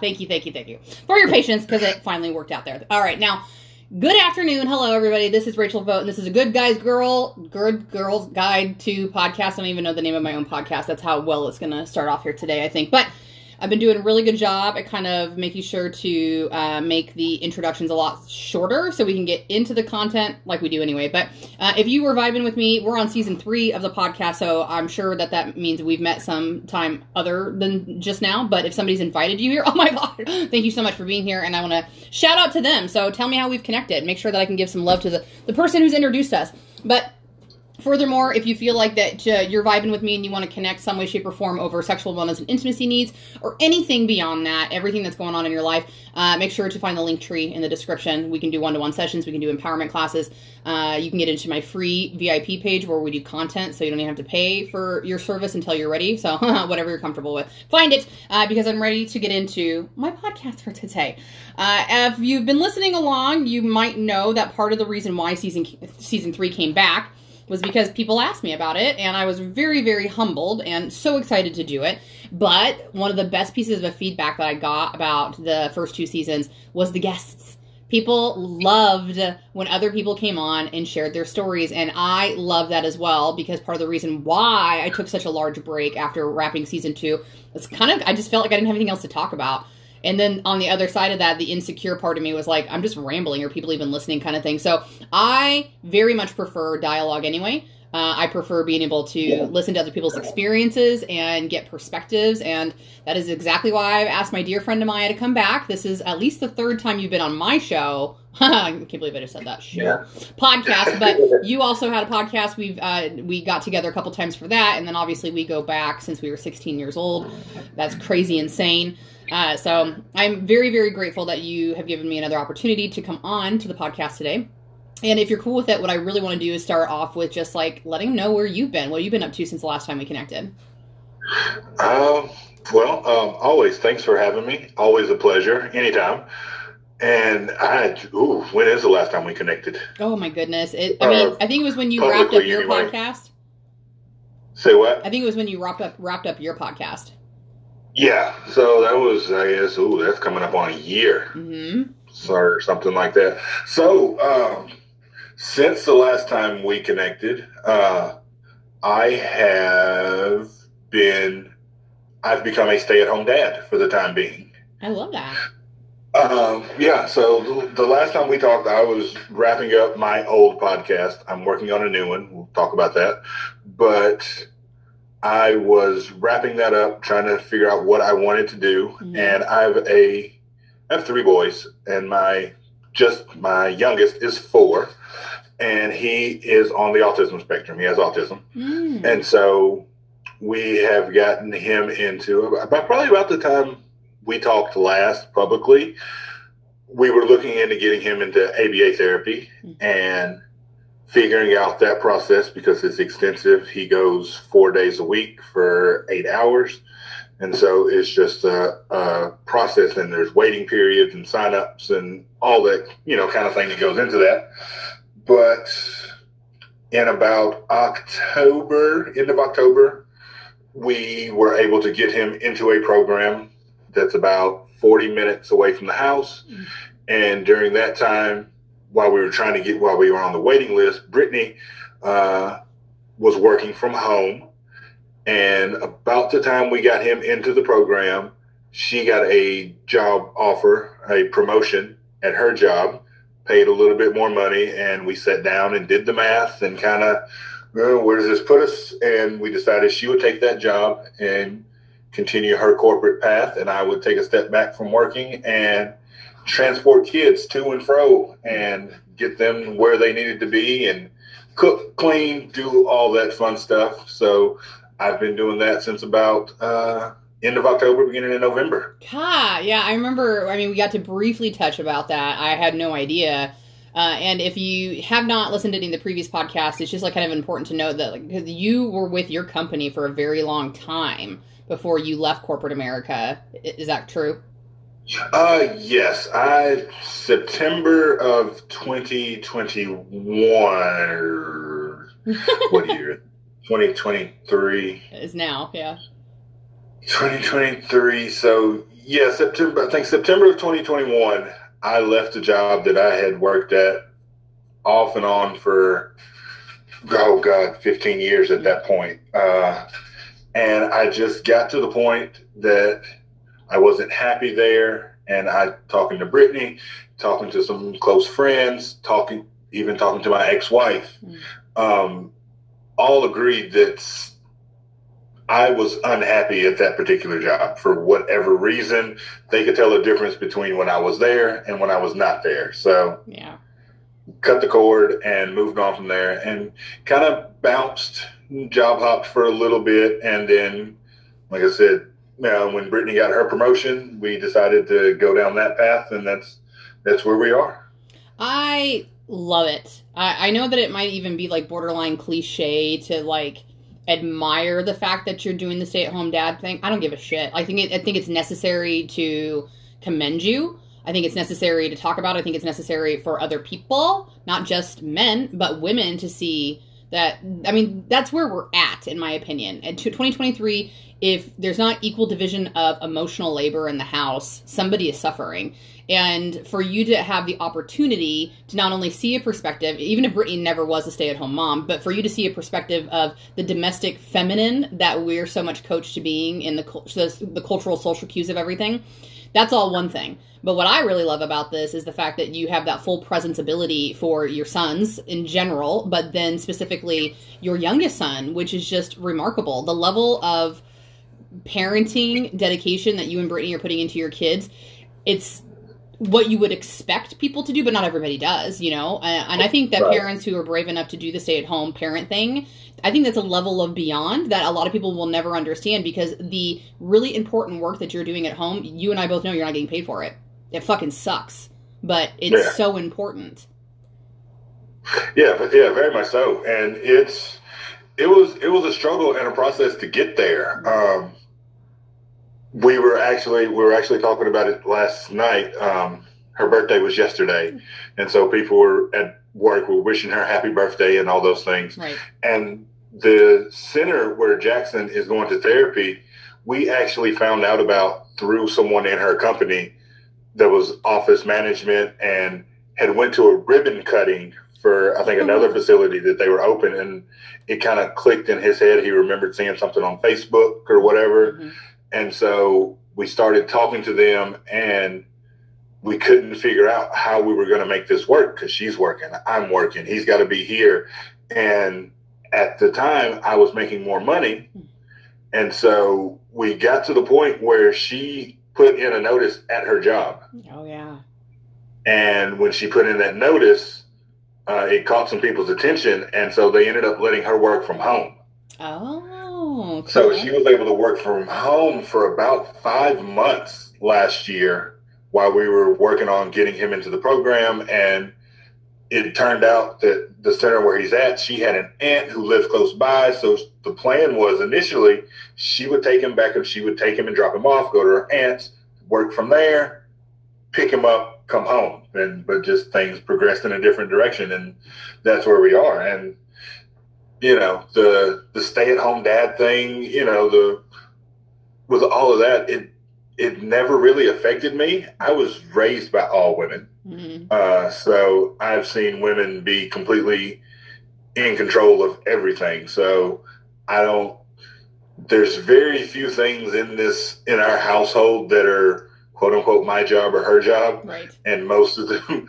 thank you, thank you, thank you for your patience because it finally worked out there. All right, now. Good afternoon. Hello, everybody. This is Rachel Vote, and this is a Good Guys Girl, Good Girls Guide to Podcast. I don't even know the name of my own podcast. That's how well it's going to start off here today, I think. But I've been doing a really good job at kind of making sure to uh, make the introductions a lot shorter so we can get into the content like we do anyway. But uh, if you were vibing with me, we're on season three of the podcast, so I'm sure that that means we've met some time other than just now. But if somebody's invited you here, oh my god, thank you so much for being here, and I want to shout out to them. So tell me how we've connected. Make sure that I can give some love to the the person who's introduced us. But Furthermore, if you feel like that uh, you're vibing with me and you want to connect some way, shape, or form over sexual wellness and intimacy needs, or anything beyond that, everything that's going on in your life, uh, make sure to find the Linktree in the description. We can do one-to-one sessions, we can do empowerment classes. Uh, you can get into my free VIP page where we do content, so you don't even have to pay for your service until you're ready. So whatever you're comfortable with, find it uh, because I'm ready to get into my podcast for today. Uh, if you've been listening along, you might know that part of the reason why season season three came back was because people asked me about it and I was very, very humbled and so excited to do it. But one of the best pieces of feedback that I got about the first two seasons was the guests. People loved when other people came on and shared their stories, and I love that as well because part of the reason why I took such a large break after wrapping season two was kind of I just felt like I didn't have anything else to talk about. And then on the other side of that, the insecure part of me was like, I'm just rambling. Are people even listening? Kind of thing. So I very much prefer dialogue anyway. Uh, I prefer being able to yeah. listen to other people's experiences and get perspectives. And that is exactly why I've asked my dear friend Namiah to come back. This is at least the third time you've been on my show. I can't believe I just said that show yeah. podcast. But you also had a podcast. We've uh, we got together a couple times for that, and then obviously we go back since we were 16 years old. That's crazy insane. Uh, so I'm very, very grateful that you have given me another opportunity to come on to the podcast today. And if you're cool with it, what I really want to do is start off with just like letting them know where you've been, what you've been up to since the last time we connected. Um, well, um, always thanks for having me. Always a pleasure, anytime. And I, ooh, when is the last time we connected? Oh my goodness! It, I mean, uh, I think it was when you wrapped up your anyway. podcast. Say what? I think it was when you wrapped up wrapped up your podcast. Yeah, so that was, I guess, ooh, that's coming up on a year, mm-hmm. or something like that. So, um, since the last time we connected, uh, I have been, I've become a stay-at-home dad for the time being. I love that. Um, yeah, so the, the last time we talked, I was wrapping up my old podcast. I'm working on a new one. We'll talk about that. But I was wrapping that up, trying to figure out what I wanted to do, mm-hmm. and I have a I have three boys, and my just my youngest is four, and he is on the autism spectrum. He has autism, mm. and so we have gotten him into about probably about the time we talked last publicly. We were looking into getting him into ABA therapy, mm-hmm. and figuring out that process because it's extensive. He goes four days a week for eight hours. And so it's just a, a process and there's waiting periods and signups and all that, you know, kind of thing that goes into that. But in about October, end of October, we were able to get him into a program that's about 40 minutes away from the house. Mm-hmm. And during that time, while we were trying to get while we were on the waiting list, Brittany uh, was working from home, and about the time we got him into the program, she got a job offer, a promotion at her job, paid a little bit more money, and we sat down and did the math and kind of, well, where does this put us? And we decided she would take that job and continue her corporate path, and I would take a step back from working and transport kids to and fro and get them where they needed to be and cook, clean, do all that fun stuff. So I've been doing that since about uh, end of October, beginning of November. Ah, yeah, I remember. I mean, we got to briefly touch about that. I had no idea. Uh, and if you have not listened to any of the previous podcasts, it's just like kind of important to know that because like, you were with your company for a very long time before you left corporate America. Is that true? Uh, yes. I September of 2021. what year? 2023 is now. Yeah. 2023. So Yeah, September. I think September of 2021, I left a job that I had worked at off and on for oh god, 15 years at that point. Uh, and I just got to the point that I wasn't happy there. And I talking to Brittany, talking to some close friends, talking even talking to my ex-wife, mm. um, all agreed that I was unhappy at that particular job for whatever reason. They could tell the difference between when I was there and when I was not there. So yeah, cut the cord and moved on from there and kind of bounced, job hopped for a little bit, and then, like I said, uh, when Brittany got her promotion, we decided to go down that path, and that's that's where we are. I love it. I, I know that it might even be like borderline cliche to like admire the fact that you're doing the stay at home dad thing. I don't give a shit. I think it, I think it's necessary to commend you. I think it's necessary to talk about. I think it's necessary for other people, not just men, but women to see that. I mean, that's where we're at, in my opinion. And 2023 if there's not equal division of emotional labor in the house, somebody is suffering. And for you to have the opportunity to not only see a perspective, even if Brittany never was a stay at home mom, but for you to see a perspective of the domestic feminine that we're so much coached to being in the, the cultural social cues of everything, that's all one thing. But what I really love about this is the fact that you have that full presence ability for your sons in general, but then specifically your youngest son, which is just remarkable. The level of parenting dedication that you and Brittany are putting into your kids, it's what you would expect people to do, but not everybody does, you know? And I think that right. parents who are brave enough to do the stay at home parent thing, I think that's a level of beyond that a lot of people will never understand because the really important work that you're doing at home, you and I both know you're not getting paid for it. It fucking sucks, but it's yeah. so important. Yeah, yeah, very much so. And it's, it was, it was a struggle and a process to get there. Um, we were actually we were actually talking about it last night. Um, her birthday was yesterday, and so people were at work were wishing her happy birthday and all those things. Right. And the center where Jackson is going to therapy, we actually found out about through someone in her company that was office management and had went to a ribbon cutting for I think mm-hmm. another facility that they were open and it kind of clicked in his head. He remembered seeing something on Facebook or whatever. Mm-hmm and so we started talking to them and we couldn't figure out how we were going to make this work because she's working, I'm working, he's got to be here. And at the time, I was making more money. And so we got to the point where she put in a notice at her job. Oh, yeah. And when she put in that notice, uh, it caught some people's attention. And so they ended up letting her work from home. Oh. Cool. So she was able to work from home for about five months last year while we were working on getting him into the program. And it turned out that the center where he's at, she had an aunt who lived close by. So the plan was initially she would take him back and she would take him and drop him off, go to her aunt's, work from there, pick him up, come home. And but just things progressed in a different direction and that's where we are. And you know the the stay at home dad thing you know the with all of that it it never really affected me. I was raised by all women. Mm-hmm. uh, so i've seen women be completely in control of everything. So i don't there's very few things in this in our household that are quote unquote my job or her job. Right. And most of them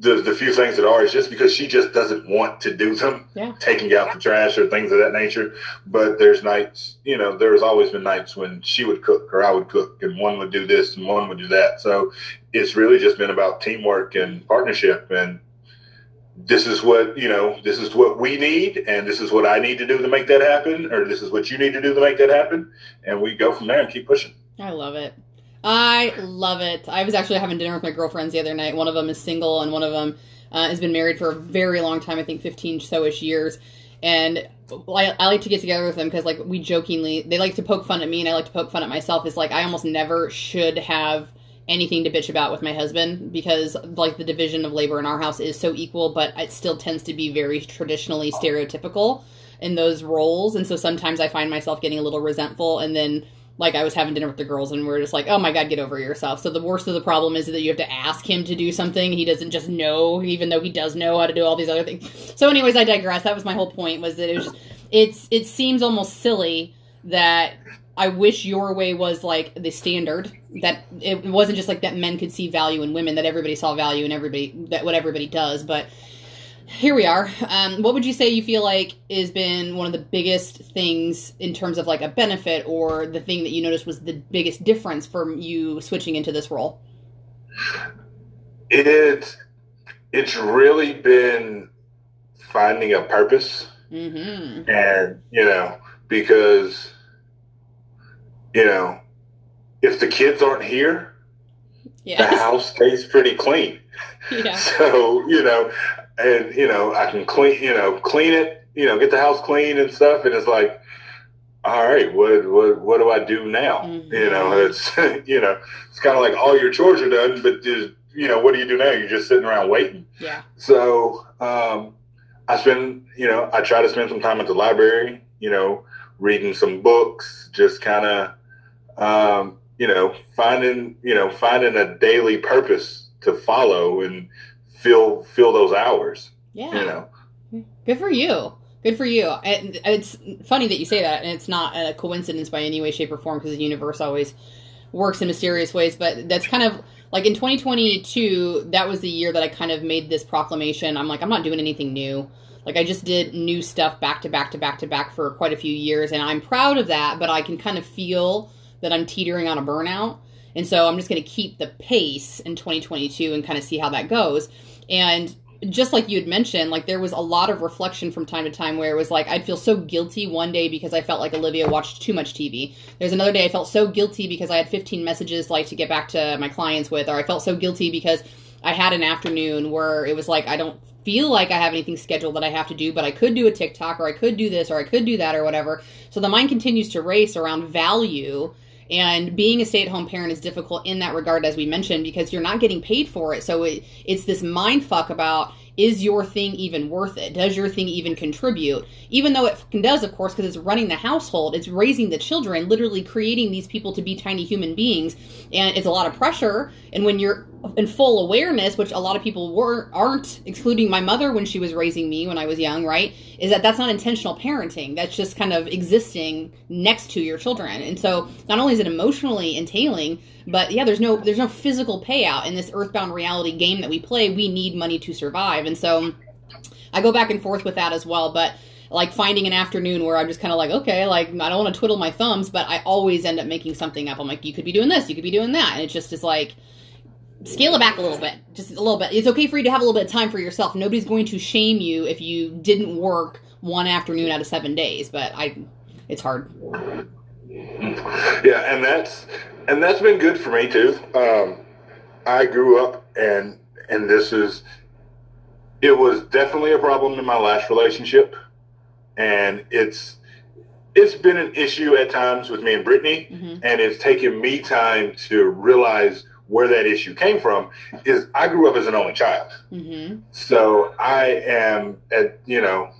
the, the few things that are is just because she just doesn't want to do them, yeah. taking out the trash or things of that nature. But there's nights, you know, there's always been nights when she would cook or I would cook and one would do this and one would do that. So it's really just been about teamwork and partnership. And this is what, you know, this is what we need and this is what I need to do to make that happen or this is what you need to do to make that happen. And we go from there and keep pushing. I love it. I love it. I was actually having dinner with my girlfriends the other night. One of them is single, and one of them uh, has been married for a very long time. I think fifteen so ish years. And I, I, like to get together with them because, like, we jokingly they like to poke fun at me, and I like to poke fun at myself. Is like I almost never should have anything to bitch about with my husband because like the division of labor in our house is so equal, but it still tends to be very traditionally stereotypical in those roles, and so sometimes I find myself getting a little resentful, and then like I was having dinner with the girls and we are just like, oh my god, get over yourself. So the worst of the problem is that you have to ask him to do something. He doesn't just know, even though he does know how to do all these other things. So, anyways, I digress. That was my whole point. Was that it was just, it's it seems almost silly that I wish your way was like the standard that it wasn't just like that men could see value in women that everybody saw value in everybody that what everybody does, but here we are. Um, what would you say you feel like has been one of the biggest things in terms of like a benefit or the thing that you noticed was the biggest difference from you switching into this role? It it's really been finding a purpose, mm-hmm. and you know because you know if the kids aren't here, yeah. the house stays pretty clean. Yeah. So you know, and you know I can clean you know clean it you know get the house clean and stuff and it's like all right what what what do I do now? Mm-hmm. you know it's you know it's kind of like all your chores are done but just you know what do you do now? You're just sitting around waiting. Yeah. So um I spend you know I try to spend some time at the library you know reading some books just kind of um you know finding you know finding a daily purpose to follow and fill fill those hours. Yeah. You know. Good for you. Good for you. And it's funny that you say that, and it's not a coincidence by any way, shape, or form because the universe always works in mysterious ways. But that's kind of like in 2022, that was the year that I kind of made this proclamation. I'm like, I'm not doing anything new. Like, I just did new stuff back to back to back to back for quite a few years, and I'm proud of that, but I can kind of feel that I'm teetering on a burnout. And so I'm just going to keep the pace in 2022 and kind of see how that goes. And just like you had mentioned, like there was a lot of reflection from time to time where it was like I'd feel so guilty one day because I felt like Olivia watched too much TV. There's another day I felt so guilty because I had 15 messages like to get back to my clients with, or I felt so guilty because I had an afternoon where it was like I don't feel like I have anything scheduled that I have to do, but I could do a TikTok or I could do this or I could do that or whatever. So the mind continues to race around value and being a stay at home parent is difficult in that regard, as we mentioned, because you're not getting paid for it. So it, it's this mind fuck about is your thing even worth it? Does your thing even contribute? Even though it does, of course, because it's running the household, it's raising the children, literally creating these people to be tiny human beings, and it's a lot of pressure. And when you're in full awareness, which a lot of people were aren't, excluding my mother when she was raising me when I was young, right? Is that that's not intentional parenting. That's just kind of existing next to your children. And so not only is it emotionally entailing, but yeah, there's no there's no physical payout in this earthbound reality game that we play. We need money to survive. And so I go back and forth with that as well, but like finding an afternoon where I'm just kind of like, okay, like I don't want to twiddle my thumbs, but I always end up making something up. I'm like, you could be doing this, you could be doing that, and it just is like scale it back a little bit, just a little bit. It's okay for you to have a little bit of time for yourself. Nobody's going to shame you if you didn't work one afternoon out of seven days, but I, it's hard. Yeah, and that's and that's been good for me too. Um, I grew up and and this is it was definitely a problem in my last relationship, and it's it's been an issue at times with me and Brittany, mm-hmm. and it's taken me time to realize where that issue came from. Is I grew up as an only child, mm-hmm. so I am at you know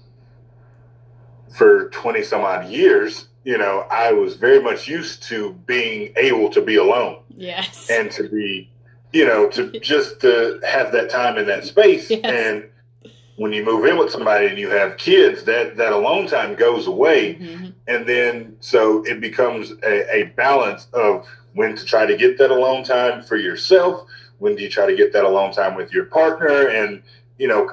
for twenty some odd years. You know, I was very much used to being able to be alone. Yes. And to be, you know, to just to have that time in that space. Yes. And when you move in with somebody and you have kids, that that alone time goes away, mm-hmm. and then so it becomes a, a, balance of when to try to get that alone time for yourself, when do you try to get that alone time with your partner, and you know,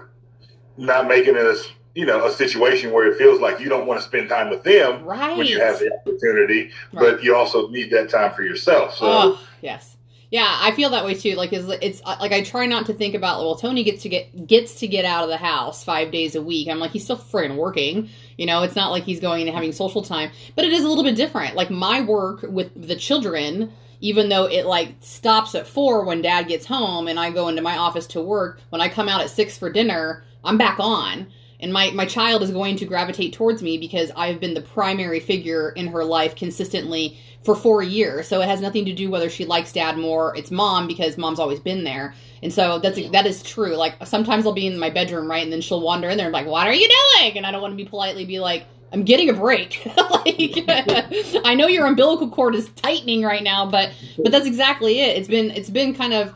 not making it as you know a situation where it feels like you don't want to spend time with them right. when you have the opportunity, right. but you also need that time for yourself. So. Oh, yes. Yeah, I feel that way too. Like it's, it's like I try not to think about well, Tony gets to get gets to get out of the house five days a week. I'm like he's still friggin' working. You know, it's not like he's going and having social time, but it is a little bit different. Like my work with the children, even though it like stops at four when Dad gets home and I go into my office to work. When I come out at six for dinner, I'm back on and my my child is going to gravitate towards me because I've been the primary figure in her life consistently for 4 years. So it has nothing to do whether she likes dad more, it's mom because mom's always been there. And so that's that is true. Like sometimes I'll be in my bedroom, right, and then she'll wander in there and be like, "What are you doing?" And I don't want to be politely be like, I'm getting a break. like, I know your umbilical cord is tightening right now, but but that's exactly it. It's been it's been kind of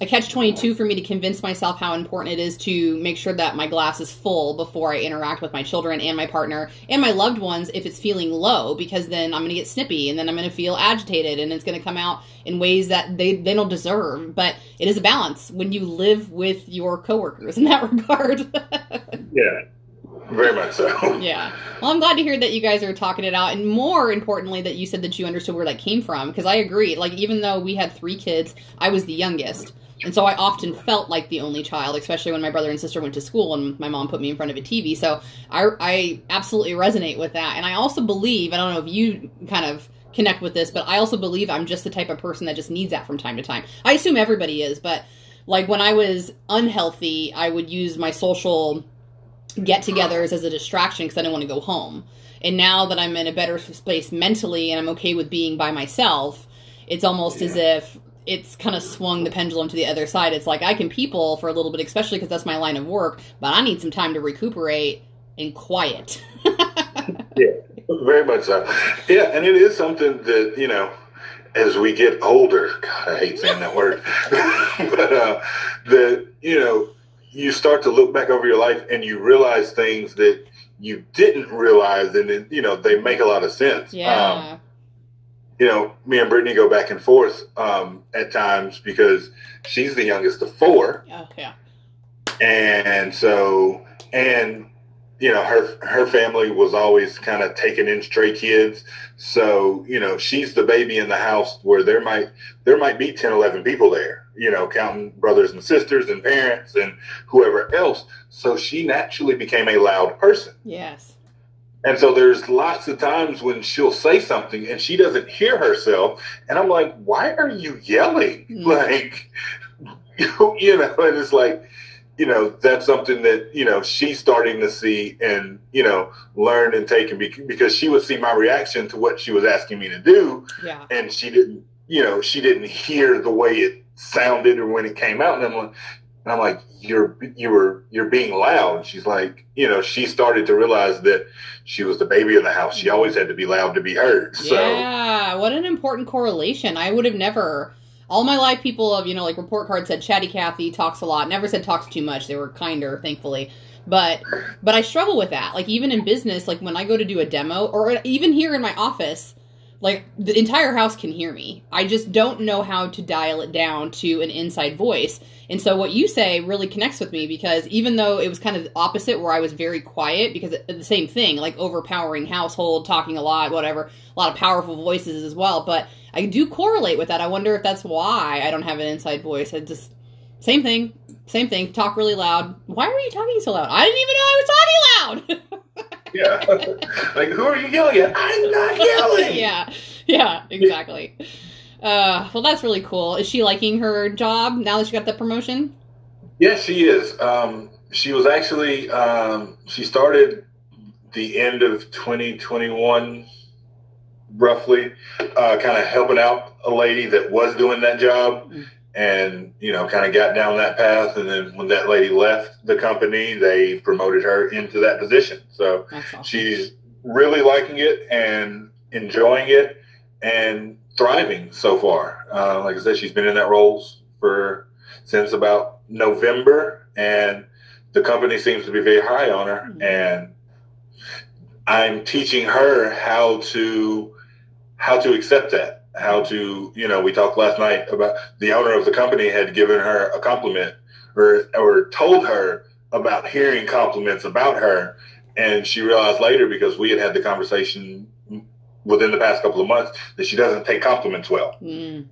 a catch 22 for me to convince myself how important it is to make sure that my glass is full before I interact with my children and my partner and my loved ones if it's feeling low because then I'm going to get snippy and then I'm going to feel agitated and it's going to come out in ways that they, they don't deserve. But it is a balance when you live with your coworkers in that regard. yeah. Very much so. yeah. Well, I'm glad to hear that you guys are talking it out, and more importantly, that you said that you understood where that came from. Because I agree. Like, even though we had three kids, I was the youngest. And so I often felt like the only child, especially when my brother and sister went to school and my mom put me in front of a TV. So I, I absolutely resonate with that. And I also believe, I don't know if you kind of connect with this, but I also believe I'm just the type of person that just needs that from time to time. I assume everybody is, but like when I was unhealthy, I would use my social get togethers as a distraction because I didn't want to go home. And now that I'm in a better space mentally and I'm okay with being by myself, it's almost yeah. as if it's kind of swung the pendulum to the other side. It's like I can people for a little bit, especially because that's my line of work, but I need some time to recuperate in quiet. yeah, very much so. Yeah, and it is something that, you know, as we get older, God, I hate saying that word, but uh, that, you know, you start to look back over your life and you realize things that you didn't realize, and, it, you know, they make a lot of sense. Yeah. Um, you know, me and Brittany go back and forth um, at times because she's the youngest of four. Oh, yeah. And so, and you know, her her family was always kind of taking in stray kids. So, you know, she's the baby in the house where there might there might be 10, 11 people there, you know, counting brothers and sisters and parents and whoever else. So she naturally became a loud person. Yes. And so there's lots of times when she'll say something and she doesn't hear herself. And I'm like, why are you yelling? Mm. Like, you know, and it's like, you know, that's something that, you know, she's starting to see and, you know, learn and take and be, because she would see my reaction to what she was asking me to do. Yeah. And she didn't, you know, she didn't hear the way it sounded or when it came out. And I'm like, and I'm like, you're you were you're being loud. She's like, you know, she started to realize that she was the baby of the house. She always had to be loud to be heard. So Yeah, what an important correlation. I would have never all my life people of, you know, like report card said chatty Cathy talks a lot. Never said talks too much. They were kinder, thankfully. But but I struggle with that. Like even in business, like when I go to do a demo or even here in my office, like the entire house can hear me. I just don't know how to dial it down to an inside voice. And so what you say really connects with me because even though it was kind of the opposite where I was very quiet because the same thing, like overpowering household, talking a lot, whatever, a lot of powerful voices as well, but I do correlate with that. I wonder if that's why I don't have an inside voice. I just same thing, same thing, talk really loud. Why were you talking so loud? I didn't even know I was talking loud. yeah. like, who are you yelling at? I'm not yelling. yeah. Yeah, exactly. Uh, well, that's really cool. Is she liking her job now that she got the promotion? Yes, she is. Um, she was actually, um, she started the end of 2021, roughly, uh, kind of helping out a lady that was doing that job. And you know kind of got down that path and then when that lady left the company they promoted her into that position so awesome. she's really liking it and enjoying it and thriving so far uh, like i said she's been in that role for since about november and the company seems to be very high on her mm-hmm. and i'm teaching her how to how to accept that how to, you know, we talked last night about the owner of the company had given her a compliment or, or told her about hearing compliments about her. And she realized later, because we had had the conversation within the past couple of months, that she doesn't take compliments well. Mm.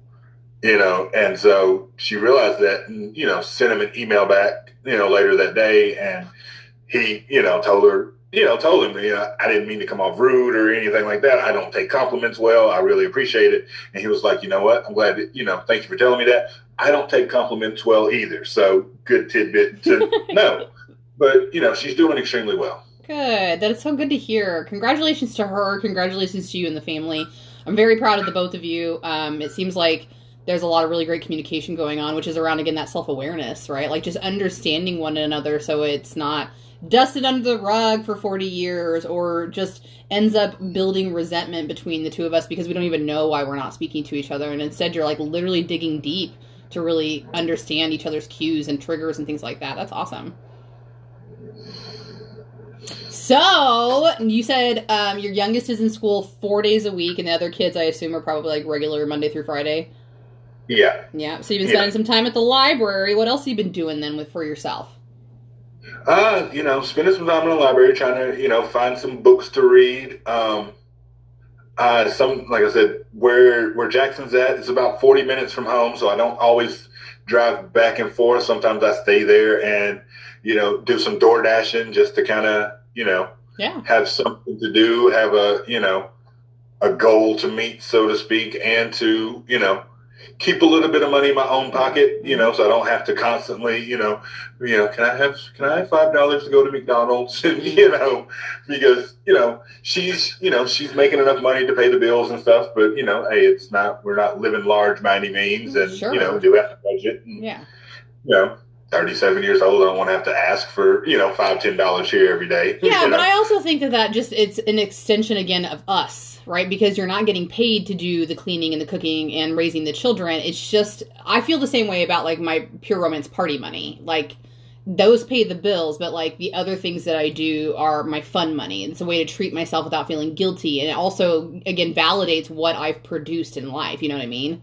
You know, and so she realized that, and, you know, sent him an email back, you know, later that day. And he, you know, told her, you know, told him, know, I didn't mean to come off rude or anything like that. I don't take compliments well. I really appreciate it. And he was like, you know what? I'm glad that, you know, thank you for telling me that. I don't take compliments well either. So good tidbit to know. But, you know, she's doing extremely well. Good. That is so good to hear. Congratulations to her. Congratulations to you and the family. I'm very proud of the both of you. Um, it seems like there's a lot of really great communication going on, which is around again that self awareness, right? Like just understanding one another so it's not dusted under the rug for 40 years or just ends up building resentment between the two of us because we don't even know why we're not speaking to each other. And instead you're like literally digging deep to really understand each other's cues and triggers and things like that. That's awesome. So you said um, your youngest is in school four days a week and the other kids i assume are probably like regular monday through friday Yeah. yeah so you've been Yeah. spending some time at the library what else have you been doing then with for yourself Uh, you know, spending some time in the library trying to, you know, find some books to read. Um, uh, some, like I said, where where Jackson's at, it's about forty minutes from home, so I don't always drive back and forth. Sometimes I stay there and, you know, do some door dashing just to kind of, you know, yeah have something to do, have a, you know, a goal to meet, so to speak, and to, you know, keep a little bit of money in my own pocket, you know, so I don't have to constantly, you know, you know, can I have can I have five dollars to go to McDonald's? And, you mm-hmm. know, because, you know, she's you know, she's making enough money to pay the bills and stuff, but you know, hey, it's not we're not living large by any means and Sure. you know, do have to budget and yeah you know, thirty seven years old, I don't want to have to ask for, you know, five, ten dollars here every day. Yeah, you but know. I also think that that just it's an extension again of us, right? Because you're not getting paid to do the cleaning and the cooking and raising the children. It's just I feel the same way about like my pure romance party money. Like those pay the bills, but like the other things that I do are my fun money. It's a way to treat myself without feeling guilty, and it also again validates what I've produced in life. You know what I mean?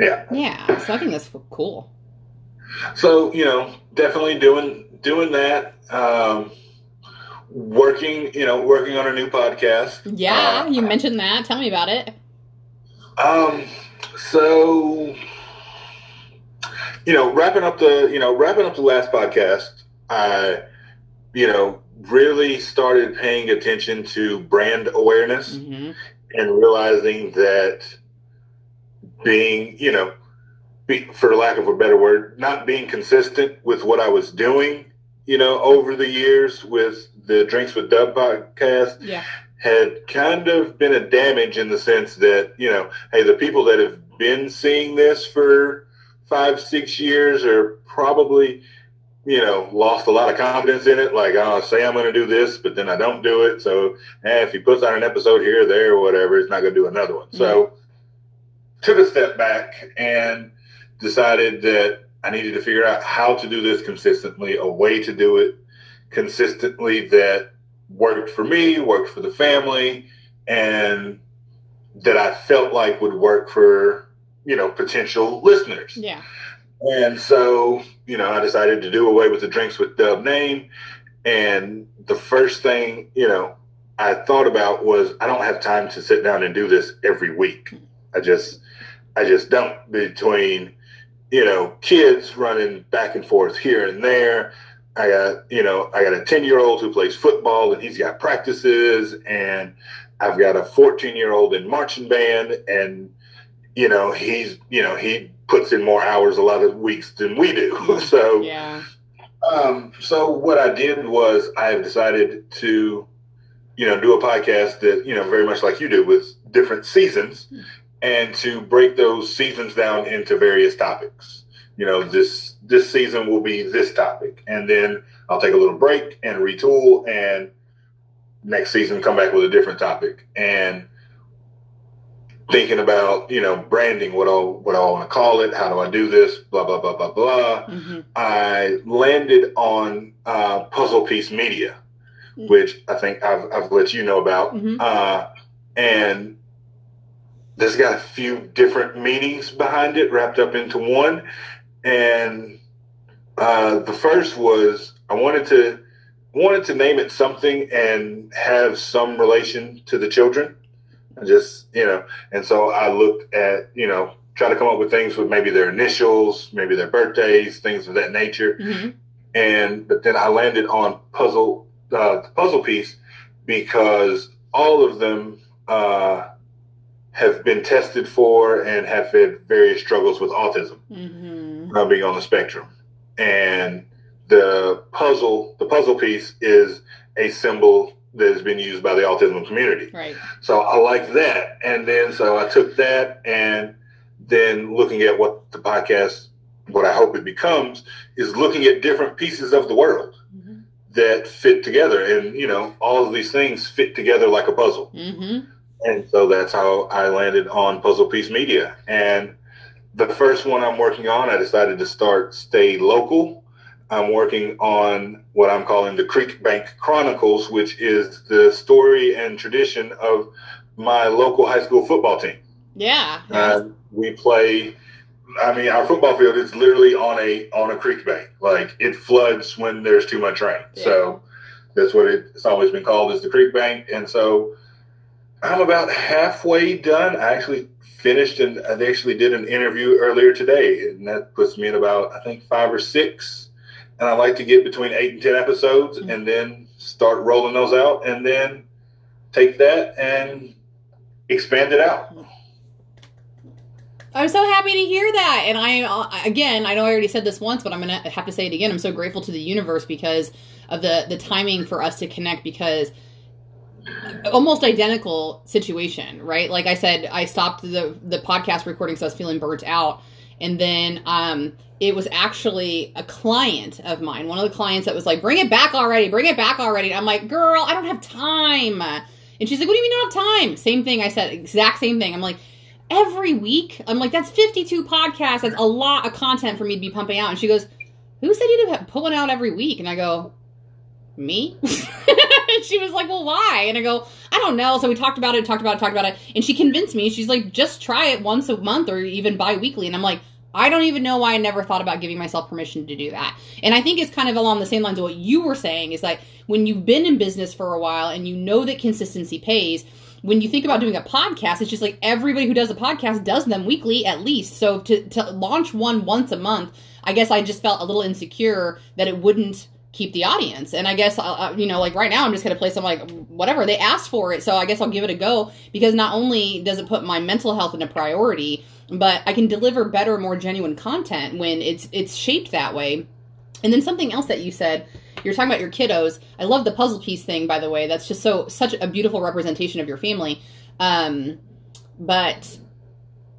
Yeah. Yeah. So I think that's cool. So you know, definitely doing doing that. Um, working, you know, working on a new podcast. Yeah, Uh, you mentioned that. Tell me about it. Um, so you know, wrapping up the you know wrapping up the last podcast, I you know really started paying attention to brand awareness hmm and realizing that being you know be, for lack of a better word not being consistent with what i was doing you know over the years with the drinks with dub podcast Yeah. had kind of been a damage in the sense that you know hey the people that have been seeing this for five six years are probably you know lost a lot of confidence in it. Like oh say i'm going to do this but then i don't do it. So eh, if he puts out an episode here or there or whatever it's not going to do another one. So took a step back and decided that i needed to figure out how to do this consistently a way to do it consistently that worked for me, worked for the family, and that I felt like would work for, you know, potential listeners. Yeah. And so, you know, I decided to do away with the drinks with Dub name. And the first thing, you know, I thought about was I don't have time to sit down and do this every week. I just, I just don't between, you know, kids running back and forth here and there. I got, you know, I got a 10 year old who plays football and he's got practices and I've got a 14 year old in marching band and, you know, he's, you know, he puts in more hours a lot of weeks than we do. so, Yeah. um, so what I did was I have decided to, you know, do a podcast that, you know, very much like you do with different seasons and to break those seasons down into various topics. You know, this this season will be this topic and then I'll take a little break and retool and next season come back with a different topic. And thinking about, you know, branding, what I what I want to call it, how do I do this, blah blah blah blah blah. hmm I landed on uh, Puzzle Piece Media, which I think I've, I've let you know about. Mhm. Uh, and this got a few different meanings behind it wrapped up into one. And uh, the first was I wanted to wanted to name it something and have some relation to the children. I just you know, and so I looked at you know try to come up with things with maybe their initials, maybe their birthdays, things of that nature. hmm And but then I landed on puzzle uh, the puzzle piece because all of them uh, have been tested for and have had various struggles with autism, hmm uh, being on the spectrum. And the puzzle, the puzzle piece, is a symbol that has been used by the autism community. Right. So I like that. And then so I took that and then looking at what the podcast, what I hope it becomes, is looking at different pieces of the world mm-hmm. that fit together. And, you know, all of these things fit together like a puzzle. Mm-hmm. And so that's how I landed on Puzzle Piece Media. And the first one I'm working on, I decided to start Stay Local. I'm working on what I'm calling the Creek Bank Chronicles, which is the story and tradition of my local high school football team. Yeah. Uh, we play. I mean, our football field is literally on a on a creek bank. Like it floods when there's too much rain. Yeah. So that's what it's always been called is the creek bank. And so I'm about halfway done. I actually finished and I actually did an interview earlier today, and that puts me in about I think five or six. And I like to get between eight and ten episodes, mm-hmm. and then start rolling those out, and then take that and expand it out. I'm so happy to hear that. And I, again, I know I already said this once, but I'm to have to say it again. I'm so grateful to the universe because of the, the timing for us to connect because almost identical situation, right? Like I said, I stopped the, the podcast recording, so I was feeling burnt out. And then, um, it was actually a client of mine, one of the clients that was like, bring it back already, bring it back already. I'm like, girl, I don't have time. And she's like, what do you mean you don't have time? Same thing I said, exact same thing. I'm like, every week. I'm like, that's 52 podcasts. That's a lot of content for me to be pumping out. And she goes, who said you'd have one out every week? And I go, me? she was like, well, why? And I go, I don't know. So we talked about it, talked about it, talked about it. And she convinced me. She's like, just try it once a month or even bi-weekly. And I'm like, I don't even know why I never thought about giving myself permission to do that. And I think it's kind of along the same lines of what you were saying is like when you've been in business for a while and you know that consistency pays, when you think about doing a podcast, it's just like everybody who does a podcast does them weekly at least. So to, to launch one once a month, I guess I just felt a little insecure that it wouldn't keep the audience. And I guess, uh, uh you know, like right now I'm just to play some like whatever. They asked for it. So I guess I'll give it a go because not only does it put my mental health into priority, but I can deliver better, more genuine content when it's it's shaped that way. And then something else that you said you're talking about your kiddos. I love the puzzle piece thing, by the way. That's just so such a beautiful representation of your family. Um, but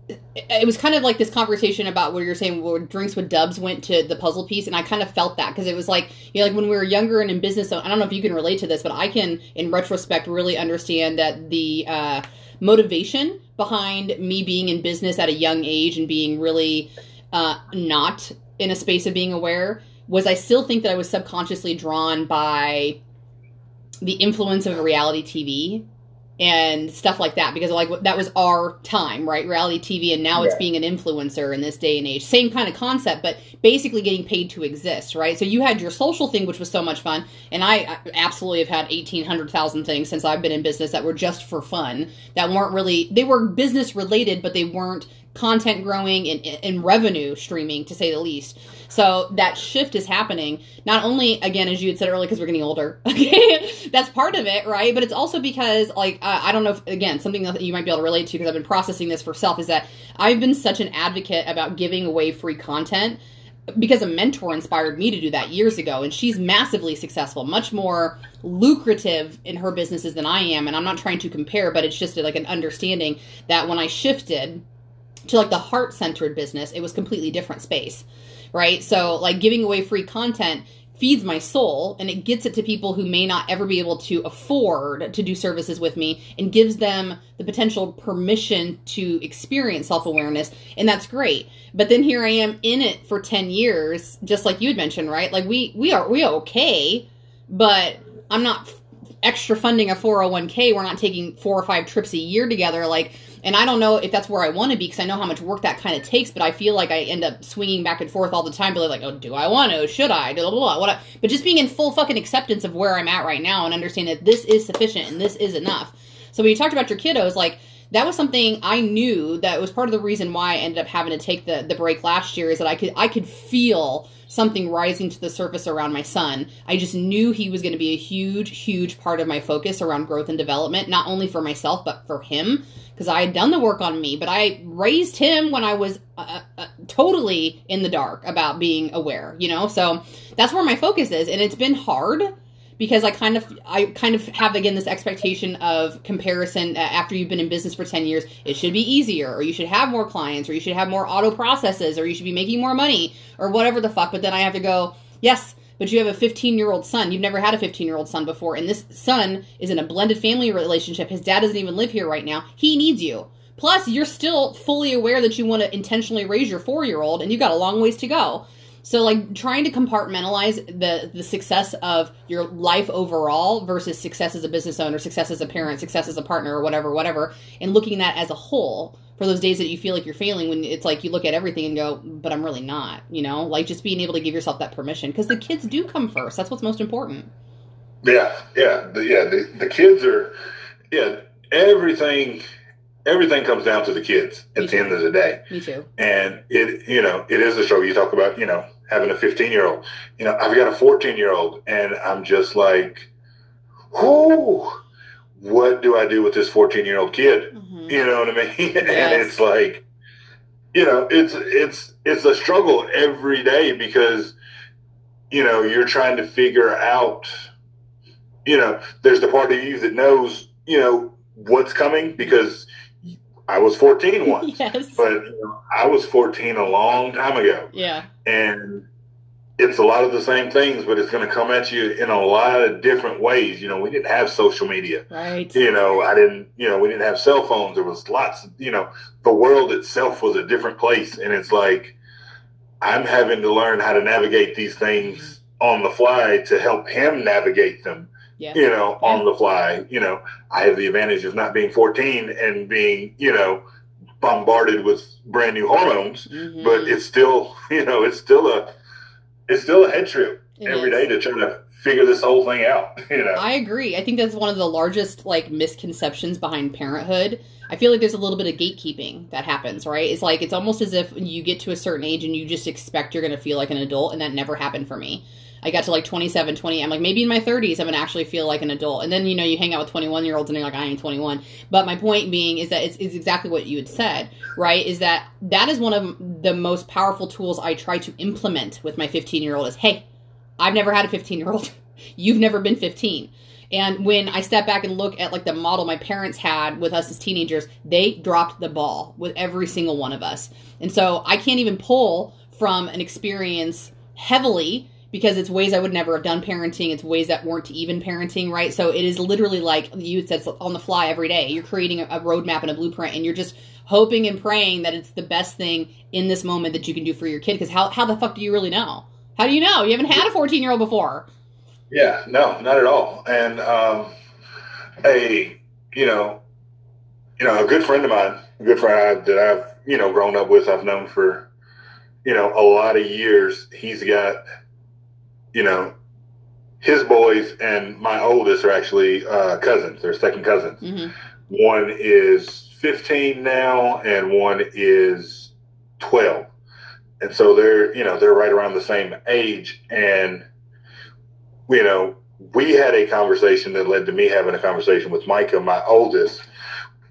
it was kind of like this conversation about what you're saying where drinks with dubs went to the puzzle piece and i kind of felt that because it was like you know like when we were younger and in business i don't know if you can relate to this but i can in retrospect really understand that the uh, motivation behind me being in business at a young age and being really uh, not in a space of being aware was I still think that I was subconsciously drawn by the influence of reality TV and stuff like that because like that was our time right? Reality tv and now yeah. it's being an influencer in this day and age. Same kind of concept but basically getting paid to exist right? So you had your social thing which was so much fun and i absolutely have had 1800,000 things since i've been in business that were just for fun that weren't really they were business related but they weren't content growing and, and revenue streaming to say the least so that shift is happening. Not only again as you had said earlier because we're getting older okay? That's part of it right? But it's also because like uh, i don't know if again something that you might be able to relate to because i've been processing this for self is that i've been such an advocate about giving away free content because a mentor inspired me to do that years ago and she's massively successful much more lucrative in her businesses than i am and i'm not trying to compare but it's just like an understanding that when i shifted to like the heart centered business, it was completely different space, right? So like giving away free content feeds my soul and it gets it to people who may not ever be able to afford to do services with me and gives them the potential permission to experience self-awareness and that's great. But then here i am in it for 10 years just like you had mentioned right? Like we we are we are okay but i'm not extra funding a 401k we're not taking four or five trips a year together. Like and I don't know if that's where I want to be because I know how much work that kind of takes, but I feel like I end up swinging back and forth all the time, but like, oh, do I want to? Should I? Blah, blah, blah. But just being in full fucking acceptance of where I'm at right now and understanding that this is sufficient and this is enough. So when you talked about your kiddos, like, that was something I knew that was part of the reason why I ended up having to take the, the break last year is that I could I could feel something rising to the surface around my son. I just knew he was going to be a huge, huge part of my focus around growth and development, not only for myself, but for him because I had done the work on me, but I raised him when I was uh, uh, totally in the dark about being aware, you know? So that's where my focus is. And it's been hard because I kind of I kind of have again this expectation of comparison uh, after you've been in business for 10 years it should be easier or you should have more clients or you should have more auto processes or you should be making more money or whatever the fuck but then I have to go yes but you have a 15 year old son. You've never had a 15 year old son before and this son is in a blended family relationship. His dad doesn't even live here right now. He needs you. Plus you're still fully aware that you want to intentionally raise your 4 year old and you've got a long ways to go so like trying to compartmentalize the the success of your life overall versus success as a business owner, success as a parent, success as a partner or whatever, whatever, and looking at that as a whole for those days that you feel like you're failing when it's like you look at everything and go, but I'm really not, you know? Like just being able to give yourself that permission because the kids do come first. That's what's most important. Yeah, yeah, the, yeah. The, the kids are, yeah. Everything, everything comes down to the kids at Me the too. end of the day. Me too. and it you know it is a struggle you talk about you know having a 15 year old you know i've got a 14 year old and i'm just like whoo what do i do with this 14 year old kid? Hmm you know what i mean? And it's like you know it's it's it's a struggle every day because you know you're trying to figure out you know there's the part of you that knows you know what's coming because i was 14 once. Yes. but you know, I was 14 a long time ago, yeah. And it's a lot of the same things, but it's going to come at you in a lot of different ways. You know, we didn't have social media. Right. You know, I didn't. You know, we didn't have cell phones. There was lots. of, You know, the world itself was a different place, and it's like I'm having to learn how to navigate these things mm-hmm. on the fly to help him navigate them Yes. you know, Yeah. on the fly. You know, I have the advantage of not being 14 and being, you know, bombarded with brand new hormones, Mhm. but it's still, you know, it's still a, it's still a head trip It every is. day to try to figure this whole thing out. You know, I agree. I think that's one of the largest like misconceptions behind parenthood. I feel like there's a little bit of gatekeeping that happens, right? It's like it's almost as if you get to a certain age and you just expect you're going to feel like an adult and that never happened for me. I got to like 27, 20. I'm like maybe in my 30s I'm going to actually feel like an adult. And then you know you hang out with 21 year olds and you're like I ain't 21. But my point being is that it's, it's exactly what you had said, right? Is that that is one of the most powerful tools I try to implement with my 15 year old is hey, I've never had a 15 year old. You've never been 15. And when I step back and look at like the model my parents had with us as teenagers, they dropped the ball with every single one of us. And so I can't even pull from an experience heavily because it's ways I would never have done parenting. It's ways that weren't even parenting, right? So it is literally like you said on the fly every day. You're creating a, roadmap and a blueprint, and you're just hoping and praying that it's the best thing in this moment that you can do for your kid. Because how, how the fuck do you really know? How do you know? You haven't had a 14 year old before. yeah, no, not at all. And um, a, you know, you know, a good friend of mine, a good friend that I've, you know, grown up with, I've known for, you know, a lot of years. He's got, you know, his boys and my oldest are actually uh, cousins. They're second cousins. hmm One is 15 now, and one is 12. And so they're, you know, they're right around the same age. And, you know, we had a conversation that led to me having a conversation with Micah, my oldest,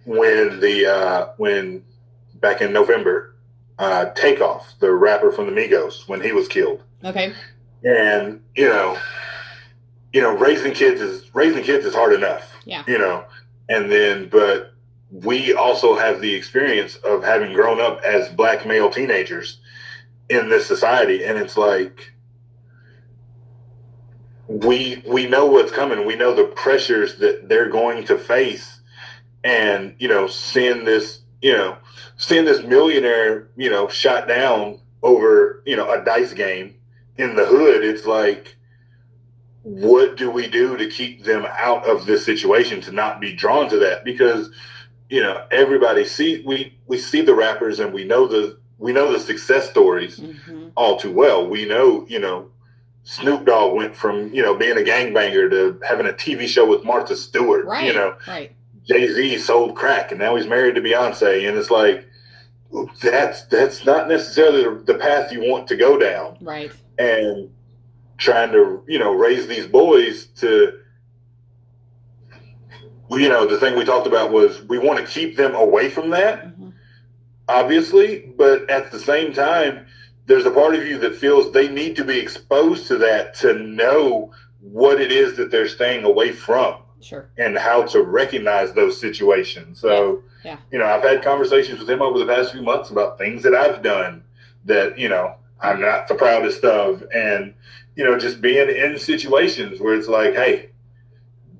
when the, uh, when back in November, uh, Takeoff, the rapper from the Migos, when he was killed Okay. And you know you know raising kids is raising kids is hard enough Yeah. you know. And then but we also have the experience of having grown up as black male teenagers in this society. And it's like we we know what's coming. We know the pressures that they're going to face and you know seeing this you know seeing this millionaire you know shot down over you know a dice game in the hood, it's like, what do we do to keep them out of this situation to not be drawn to that? Because, you know, everybody see we we see the rappers and we know the we know the success stories hmm all too well. We know, you know, Snoop Dogg went from you know being a gangbanger to having a TV show with Martha Stewart. Right. You know, Right. Jay Z sold crack and now he's married to Beyonce, and it's like that's that's not necessarily the path you want to go down Right. And trying to you know raise these boys to you know the thing we talked about was we want to keep them away from that hmm obviously but at the same time there's a part of you that feels they need to be exposed to that to know what it is that they're staying away from Sure. and how to recognize those situations. So, Yeah. Yeah. you know, I've had conversations with him over the past few months about things that I've done that, you know, I'm not the proudest of. And, you know, just being in situations where it's like, hey,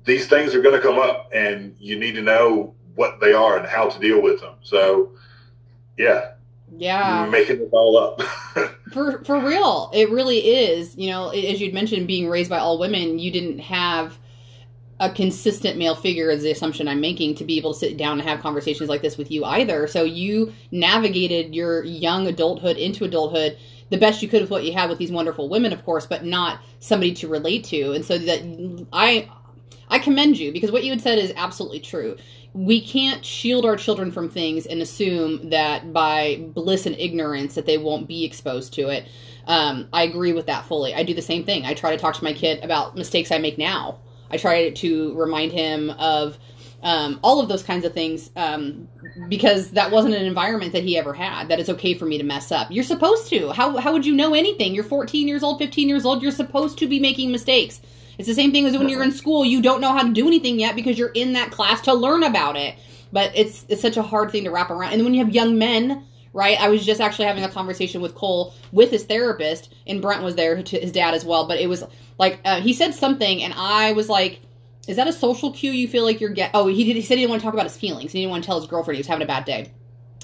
these things are going to come up and you need to know what they are and how to deal with them. So, yeah, Yeah. making it all up. For for real, it really is. You know, as you'd mentioned, being raised by all women, you didn't have a consistent male figure, is the assumption I'm making, to be able to sit down and have conversations like this with you either. So you navigated your young adulthood into adulthood the best you could with what you had with these wonderful women, of course, but not somebody to relate to. And so that I I commend you because what you had said is absolutely true. We can't shield our children from things and assume that by bliss and ignorance that they won't be exposed to it. Um, I agree with that fully. I do the same thing. I try to talk to my kid about mistakes I make now. I try to remind him of um, all of those kinds of things um, because that wasn't an environment that he ever had. That it's okay for me to mess up. You're supposed to. How how would you know anything? You're 14 years old, 15 years old. You're supposed to be making mistakes. It's the same thing as when you're in school. You don't know how to do anything yet because you're in that class to learn about it. But it's it's such a hard thing to wrap around. And when you have young men, right? I was just actually having a conversation with Cole with his therapist, and Brent was there, to his dad as well. But it was like uh, he said something, and I was like, "Is that a social cue? You feel like you're get?" Oh, he did. He said he didn't want to talk about his feelings. He didn't want to tell his girlfriend he was having a bad day.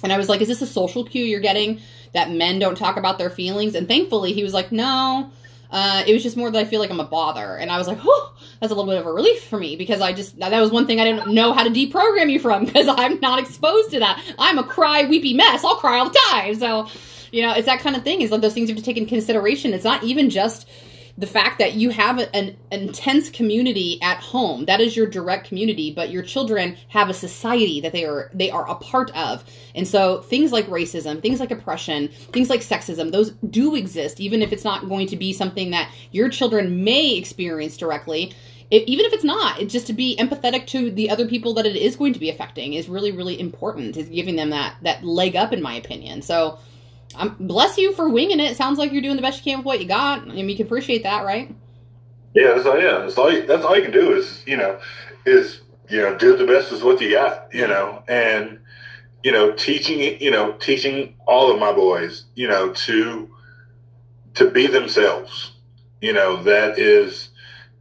And I was like, "Is this a social cue you're getting that men don't talk about their feelings?" And thankfully, he was like, "No." Uh, it was just more that I feel like I'm a bother, and I was like, "Oh, that's a little bit of a relief for me because I just that was one thing I didn't know how to deprogram you from because I'm not exposed to that. I'm a cry weepy mess. I'll cry all the time. So, you know, it's that kind of thing. Is like those things you have to take in consideration. It's not even just the fact that you have an, intense community at home. That is your direct community but your children have a society that they are they are a part of. And so things like racism things like oppression things like sexism those do exist even if it's not going to be something that your children may experience directly. It, even if it's not it's just to be empathetic to the other people that it is going to be affecting is really really important is giving them that that leg up in my opinion. So I'm bless you for winging it. Sounds like you're doing the best you can with what you got. I mean, you can appreciate that, right? Yeah, that's all. Yeah, that's all. You, that's all you can do is you know is you know do the best with what you got. You know, and you know teaching you know teaching all of my boys you know to to be themselves. You know that is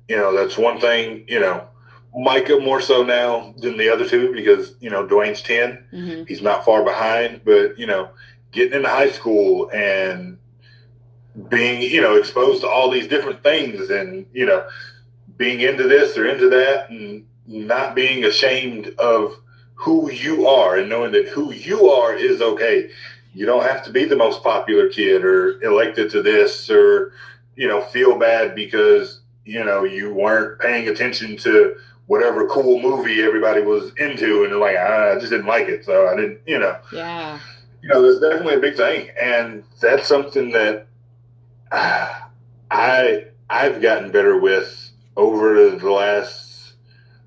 you know that's one thing. You know Micah more so now than the other two because you know Dwayne's 10 Mm-hmm. He's not far behind, but you know getting into high school and being you know exposed to all these different things and you know being into this or into that and not being ashamed of who you are and knowing that who you are is okay you don't have to be the most popular kid or elected to this or you know feel bad because you know you weren't paying attention to whatever cool movie everybody was into and like "Ah, i just didn't like it so i didn't you know Yeah. You know, there's definitely a big thing, and that's something that uh, I I've gotten better with over the last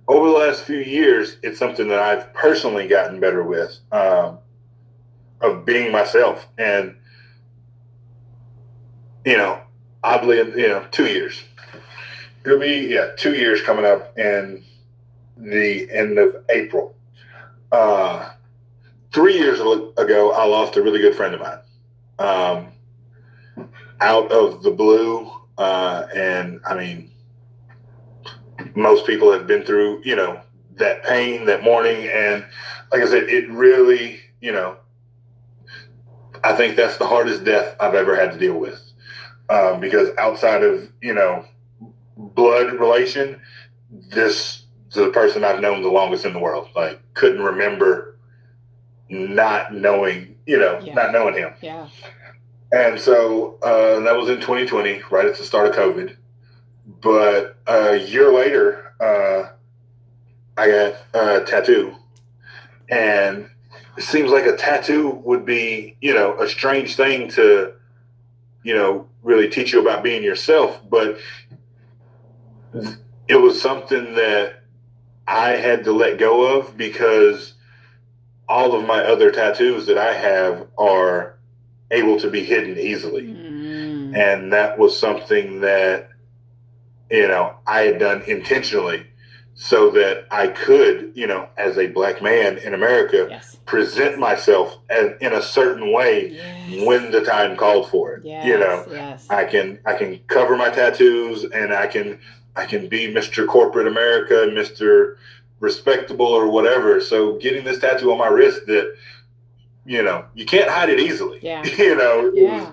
over the last few years. It's something that I've personally gotten better with um, of being myself, and you know, oddly, you know, two years. It'll be yeah, two years coming up in the end of April. Uh, three years ago, I lost a really good friend of mine um, out of the blue. Uh, and I mean, most people have been through, you know, that pain, that mourning. And like I said, it really, you know, I think that's the hardest death I've ever had to deal with. Um, because outside of, you know, blood relation, this is the person I've known the longest in the world. Like, couldn't remember not knowing, you know, Yeah. not knowing him. Yeah. And so uh, that was in 2020, right at the start of COVID. But a year later, uh, I got a tattoo. And it seems like a tattoo would be, you know, a strange thing to, you know, really teach you about being yourself. But it was something that I had to let go of because all of my other tattoos that I have are able to be hidden easily. Mm. And that was something that you know, I had done intentionally so that I could, you know, as a black man in America, Yes. present myself as, in a certain way Yes. when the time called for it. Yes. You know. I can I can cover my tattoos and I can I can be Mr. Corporate America, Mr. Respectable or whatever. So getting this tattoo on my wrist that you know you can't hide it easily. Yeah. you know. it Yeah. was-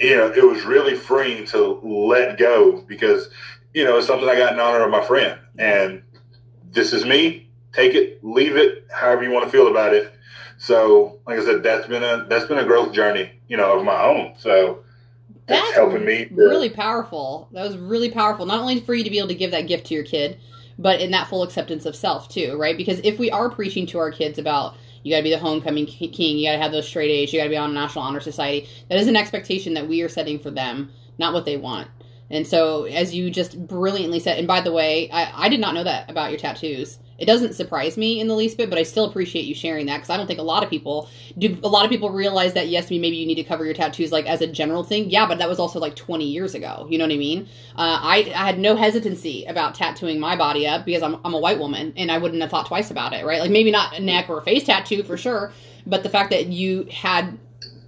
you know, it was really freeing to let go because you know it's something I got in honor of my friend, and this is me. Take it, leave it, however you want to feel about it. So, like I said, that's been a that's been a growth journey, you know, of my own. So that's, That's helping me. To, really powerful. That was really powerful. Not only for you to be able to give that gift to your kid, but in that full acceptance of self too, right? Because if we are preaching to our kids about you got to be the homecoming king, you got to have those straight A's, you got to be on national honor society, that is an expectation that we are setting for them, not what they want. And so, as you just brilliantly said, and by the way, I, I did not know that about your tattoos. It doesn't surprise me in the least bit, but I still appreciate you sharing that because I don't think a lot of people do. A lot of people realize that yes, me maybe you need to cover your tattoos like as a general thing. Yeah, but that was also like 20 years ago. You know what I mean? Uh, I, I had no hesitancy about tattooing my body up because I'm, I'm a white woman and I wouldn't have thought twice about it, right? Like maybe not a neck or a face tattoo for sure, but the fact that you had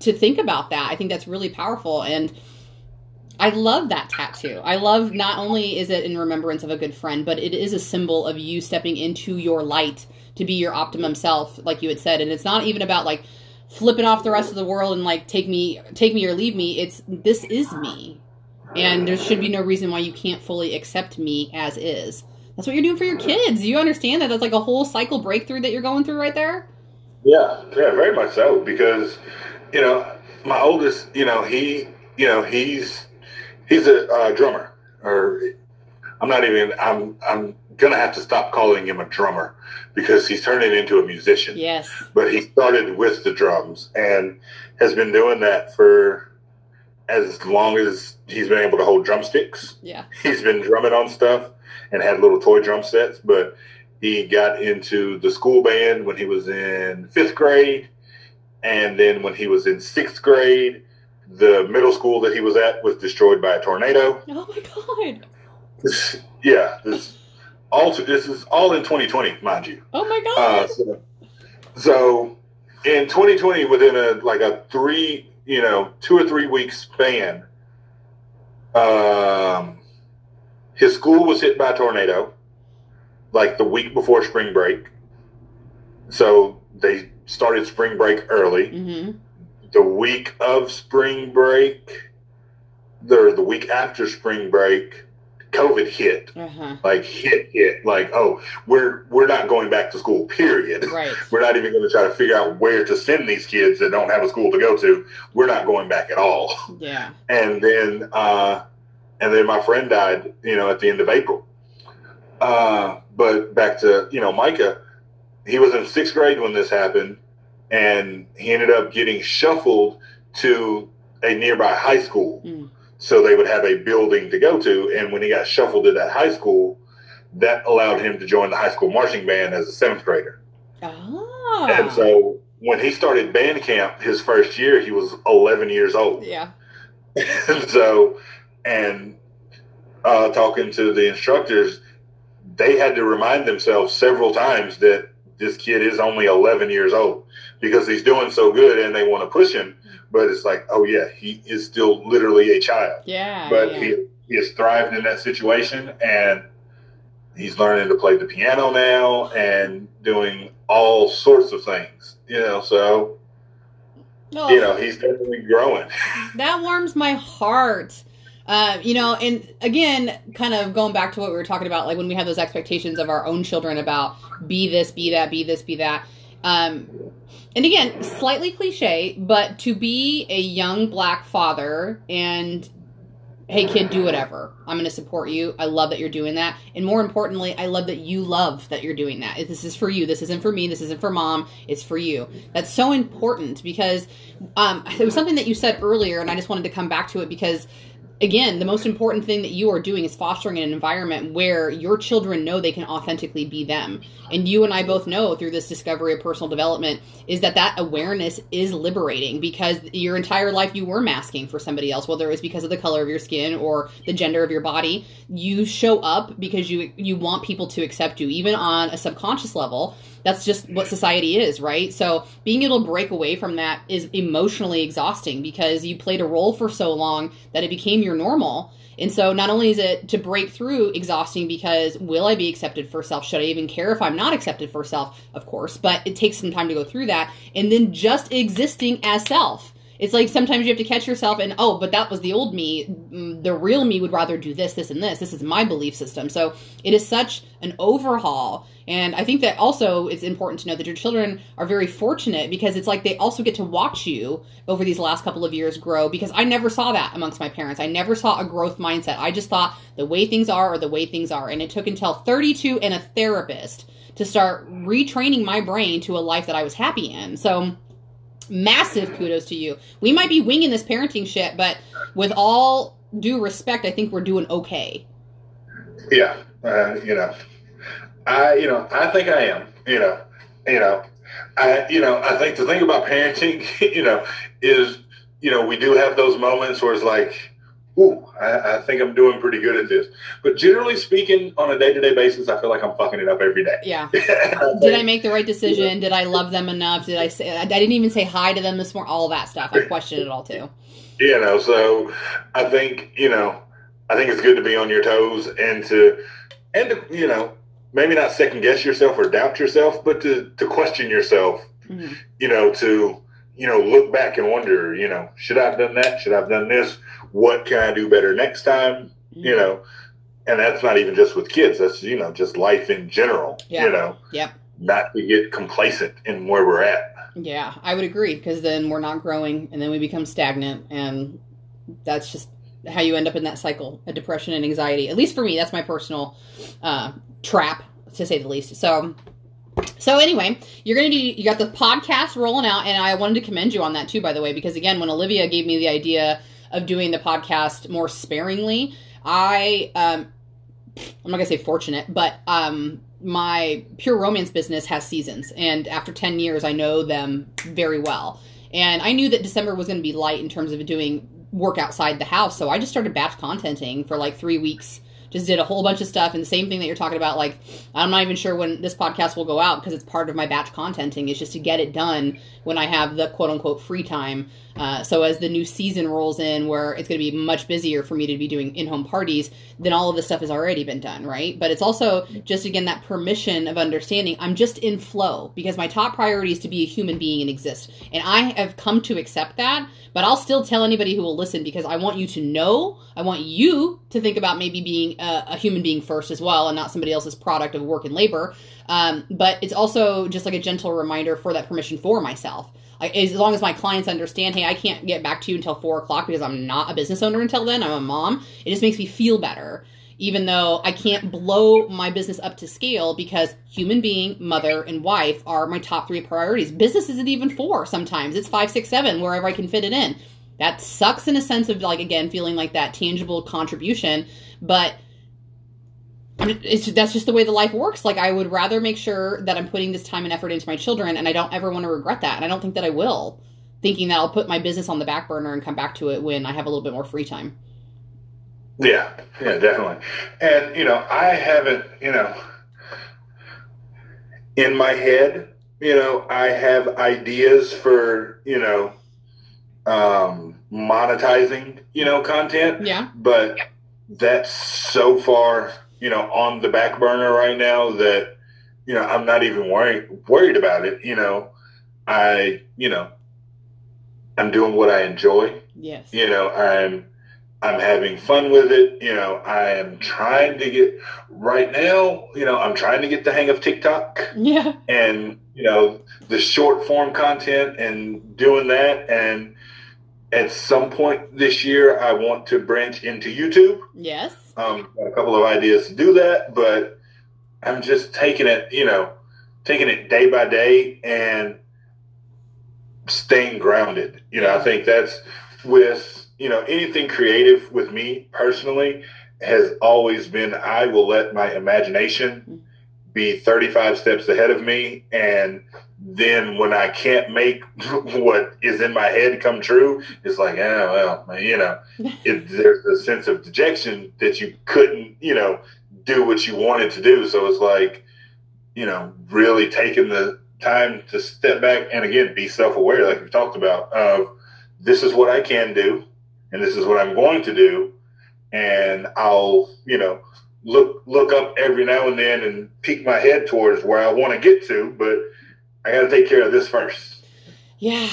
to think about that, I think that's really powerful. And I love that tattoo. I love not only is it in remembrance of a good friend, but it is a symbol of you stepping into your light to be your optimum self, like you had said. And it's not even about like flipping off the rest of the world and like take me, take me or leave me. It's this is me, and there should be no reason why you can't fully accept me as is. That's what you're doing for your kids. You understand that? That's like a whole cycle breakthrough that you're going through right there. Yeah, yeah, very much so. Because you know, my oldest, you know, he, you know, he's he's a uh, drummer, or I'm not even. I'm I'm gonna have to stop calling him a drummer because he's turning into a musician. Yes. But he started with the drums and has been doing that for as long as he's been able to hold drumsticks. Yeah. He's been drumming on stuff and had little toy drum sets, but he got into the school band when he was in fifth grade. And then when he was in sixth grade, the middle school that he was at was destroyed by a tornado. Oh my god. This, yeah, this all this is all in 2020, mind you. Oh my god. Uh, so, so in 2020, within a like a three, you know, two or three week span, um, his school was hit by a tornado, like the week before spring break. So they started spring break early. mm-hmm. The week of spring break, the the week after spring break, COVID hit. Uh huh. like hit hit. Like oh we're we're not going back to school period. Right. we're not even going to try to figure out where to send these kids that don't have a school to go to. We're not going back at all. Yeah. and then uh and then my friend died you know at the end of april. Uh but back to you know micah he was in sixth grade when this happened and he ended up getting shuffled to a nearby high school Mm. so they would have a building to go to. And when he got shuffled to that high school, that allowed him to join the high school marching band as a seventh grader. Ah. And so when he started band camp his first year, he was 11 years old. Yeah. and so, and uh, talking to the instructors, they had to remind themselves several times that this kid is only 11 years old because he's doing so good and they want to push him. Mm-hmm. But it's like, oh, yeah, he is still literally a child Yeah. but yeah. he, he has thrived in that situation and he's learning to play the piano now and doing all sorts of things you know so Oh, you know he's definitely growing that warms my heart. Uh, you know, and again, kind of going back to what we were talking about, like when we have those expectations of our own children about be this, be that, be this, be that. Um, and again, slightly cliche, but to be a young black father and hey kid do whatever. I'm going to support you. I love that you're doing that. And more importantly i love that you love that you're doing that. This is for you. This isn't for me. This isn't for mom. It's for you. That's so important because um, it was something that you said earlier and i just wanted to come back to it because again, the most important thing that you are doing is fostering an environment where your children know they can authentically be them. And you and I both know through this discovery of personal development is that that awareness is liberating because your entire life you were masking for somebody else, whether it was because of the color of your skin or the gender of your body. You show up because you you want people to accept you, even on a subconscious level that's just what society is, right? So being able to break away from that is emotionally exhausting because you played a role for so long that it became your normal. And so not only is it to break through exhausting because will I be accepted for self? Should I even care if I'm not accepted for self? Of course, but it takes some time to go through that. And then just existing as self. It's like sometimes you have to catch yourself and oh, but that was the old me. Mm, the real me would rather do this, this, and this. This is my belief system. So it is such an overhaul and I think that also it's important to know that your children are very fortunate because it's like they also get to watch you over these last couple of years grow because I never saw that amongst my parents. I never saw a growth mindset. I just thought the way things are or the way things are. And it took until 32 and a therapist to start retraining my brain to a life that I was happy in. So massive kudos to you. We might be winging this parenting shit, but with all due respect, I think we're doing okay. Yeah, uh, you know, I, you know, I think I am. You know, you know, I, you know, I think the thing about parenting, you know, is, you know, we do have those moments where it's like, ooh, I, I think I'm doing pretty good at this. But generally speaking, on a day to day basis, I feel like I'm fucking it up every day. Yeah. Did I make the right decision? Did I love them enough? Did I say? I didn't even say hi to them this morning. All that stuff. I question it all too. You know, so I think you know, I think it's good to be on your toes and to and to you know maybe not second guess yourself or doubt yourself, but to, to question yourself, mm-hmm. you know, to, you know, look back and wonder, you know, should I have done that? Should I have done this? What can I do better next time? Mm-hmm. You know, and that's not even just with kids. That's, you know, just life in general, yeah. you know, yep. not to get complacent in where we're at. Yeah, I would agree because then we're not growing and then we become stagnant and that's just how you end up in that cycle of depression and anxiety. At least for me, that's my personal uh, trap to say the least. So so anyway, you're gonna do you got the podcast rolling out, and I wanted to commend you on that too, by the way, because again, when Olivia gave me the idea of doing the podcast more sparingly, I um I'm not gonna say fortunate, but um my pure romance business has seasons, and after ten years, I know them very well. And I knew that December was to be light in terms of doing work outside the house, so I just started batch contenting for like three weeks just did a whole bunch of stuff and the same thing that you're talking about like i'm not even sure when this podcast will go out because it's part of my batch contenting is just to get it done when i have the quote unquote free time uh, so as the new season rolls in where it's going to be much busier for me to be doing in-home parties then all of this stuff has already been done right but it's also just again that permission of understanding i'm just in flow because my top priority is to be a human being and exist and i have come to accept that but I'll still tell anybody who will listen because I want you to know. I want you to think about maybe being a, a human being first as well and not somebody else's product of work and labor. Um, but it's also just like a gentle reminder for that permission for myself. as long as my clients understand, hey, I can't get back to you until four o'clock because I'm not a business owner until then. I'm a mom. It just makes me feel better even though I can't blow my business up to scale because human being, mother, and wife are my top three priorities. Business isn't even four sometimes, it's five, six, seven, wherever I can fit it in. That sucks in a sense of like, again, feeling like that tangible contribution, but it's that's just the way the life works. Like I would rather make sure that I'm putting this time and effort into my children, and I don't ever want to regret that, and I don't think that I will. Thinking that I'll put my business on the back burner and come back to it when I have a little bit more free time. Yeah, yeah, definitely. And you know, I haven't, you know, in my head, you know, I have ideas for, you know, um, monetizing, you know, content. Yeah. But that's so far, you know, on the back burner right now that, you know, I'm not even worried worried about it. You know, I, you know, I'm doing what I enjoy. Yes. You know, I'm I'm having fun with it. You know, I am trying to get right now, you know, I'm trying to get the hang of TikTok. Yeah. And, you know, the short form content and doing that. And at some point this year, I want to branch into YouTube. Yes. Um, got a couple of ideas to do that, but I'm just taking it, you know, taking it day by day and staying grounded. You know, I think that's with you know, anything creative with me personally has always been I will let my imagination be 35 steps ahead of me. And then when I can't make what is in my head come true, it's like, oh, well, you know, it, there's a sense of dejection that you couldn't, you know, do what you wanted to do. So it's like, you know, really taking the time to step back and again, be self aware, like we talked about, of this is what I can do and this is what I'm going to do. And I'll, you know, look look up every now and then and peek my head towards where I want to get to, but I got to take care of this first. Yeah,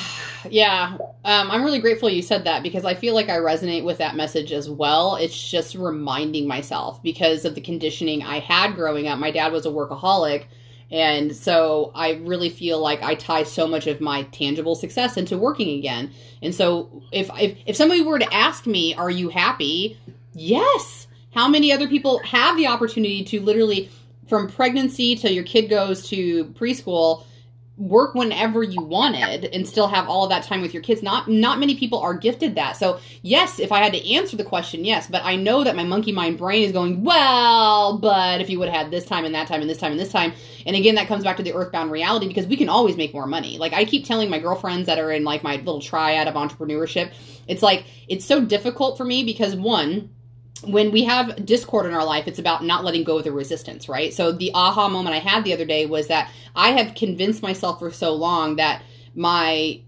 yeah. Um, I'm really grateful you said that because I feel like I resonate with that message as well. It's just reminding myself because of the conditioning I had growing up. My dad was a workaholic. And so I really feel like I tie so much of my tangible success into working again. And so if if, if somebody were to ask me, "Are you happy?" Yes. How many other people have the opportunity to literally from pregnancy till your kid goes to preschool work whenever you wanted and still have all of that time with your kids. Not not many people are gifted that. So yes if i had to answer the question yes but i know that my monkey mind brain is going well but if you would have had this time and that time and this time and this time and again that comes back to the earthbound reality because we can always make more money. Like i keep telling my girlfriends that are in like my little triad of entrepreneurship it's like it's so difficult for me because one when we have discord in our life, it's about not letting go of the resistance, right? So the aha moment I had the other day was that I have convinced myself for so long that my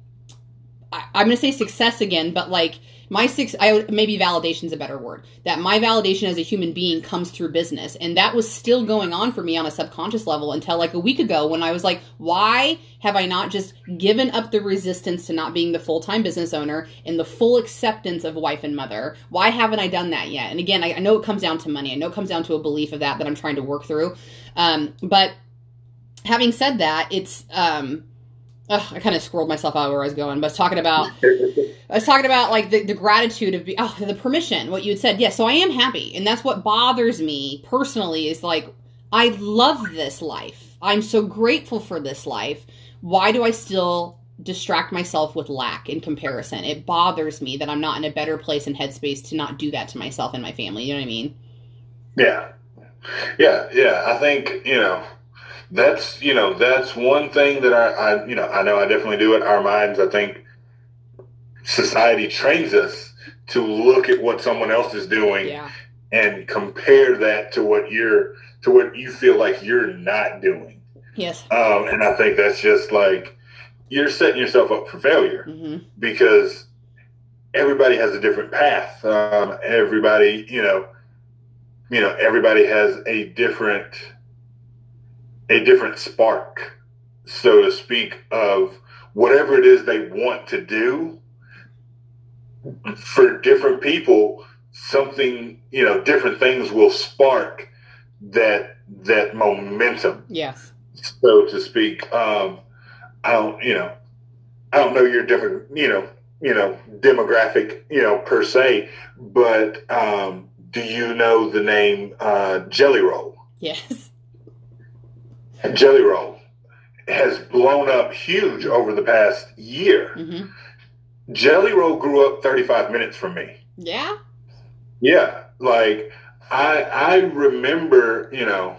I, I'm going to say success again, but like my six I maybe validation is a better word. That my validation as a human being comes through business, and that was still going on for me on a subconscious level until like a week ago when I was like, why have I not just given up the resistance to not being the full time business owner and the full acceptance of wife and mother? Why haven't I done that yet? And again, I, I know it comes down to money. I know it comes down to a belief of that that I'm trying to work through. Um, but having said that, it's um, Ugh, I kind of scrolled myself out where I was going, but I was talking about I was talking about like the, the gratitude of oh the permission, what you had said. Yeah, so I am happy, and that's what bothers me personally is like I love this life. I'm so grateful for this life. Why do I still distract myself with lack in comparison? It bothers me that I'm not in a better place and headspace to not do that to myself and my family. You know what I mean? Yeah, yeah, yeah. I think you know that's you know that's one thing that I, I you know I know I definitely do it. Our minds, I think, society trains us to look at what someone else is doing Yeah. and compare that to what you're to what you feel like you're not doing. Yes. Um, and I think that's just like you're setting yourself up for failure hmm because everybody has a different path. Um, everybody, you know, you know, everybody has a different a different spark, so to speak, of whatever it is they want to do. For different people, something you know, different things will spark that that momentum Yes. so to speak. Um, I don't, you know, I don't know your different, you know, you know, demographic, you know, per se, but um, do you know the name uh, Jelly Roll? Yes. Jelly Roll has blown up huge over the past year. hmm Jelly Roll grew up 35 minutes from me. Yeah. Yeah, like I I remember, you know,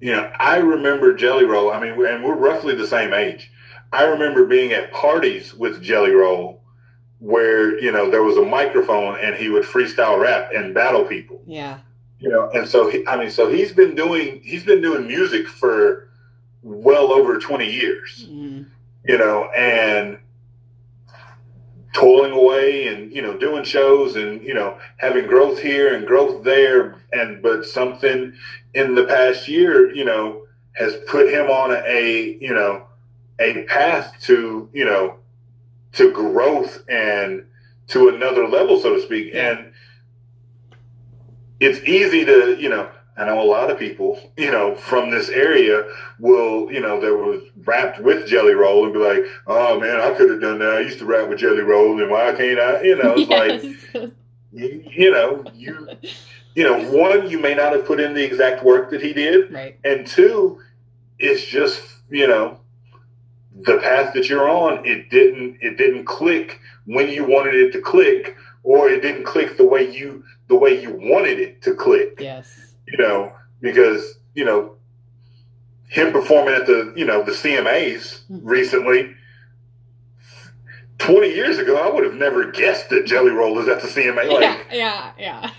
you know, I remember Jelly Roll. I mean, and we're roughly the same age. I remember being at parties with Jelly Roll where, you know, there was a microphone and he would freestyle rap and battle people. Yeah. You know, and so he, I mean, so he's been doing he's been doing music for well over 20 years Mm. you know, and toiling away and, you know, doing shows and, you know, having growth here and growth there. And, but something in the past year, you know, has put him on a, you know, a path to, you know, to growth and to another level, so to speak. And it's easy to, you know, I know a lot of people, you know, from this area will, you know, that was wrapped with Jelly Roll and be like, oh man, I could have done that. I used to rap with Jelly Roll and why can't I? You know, it's like, you, you know, you, you know, one, you may not have put in the exact work that he did. right. And two, it's just, you know, the path that you're on, it didn't, it didn't click when you wanted it to click or it didn't click the way you the way you wanted it to click. Yes. You know, because you know him performing at the you know the CMAs Mm-hmm. recently. Twenty years ago, I would have never guessed that Jelly Roll is at the CMA. Like yeah, yeah, yeah.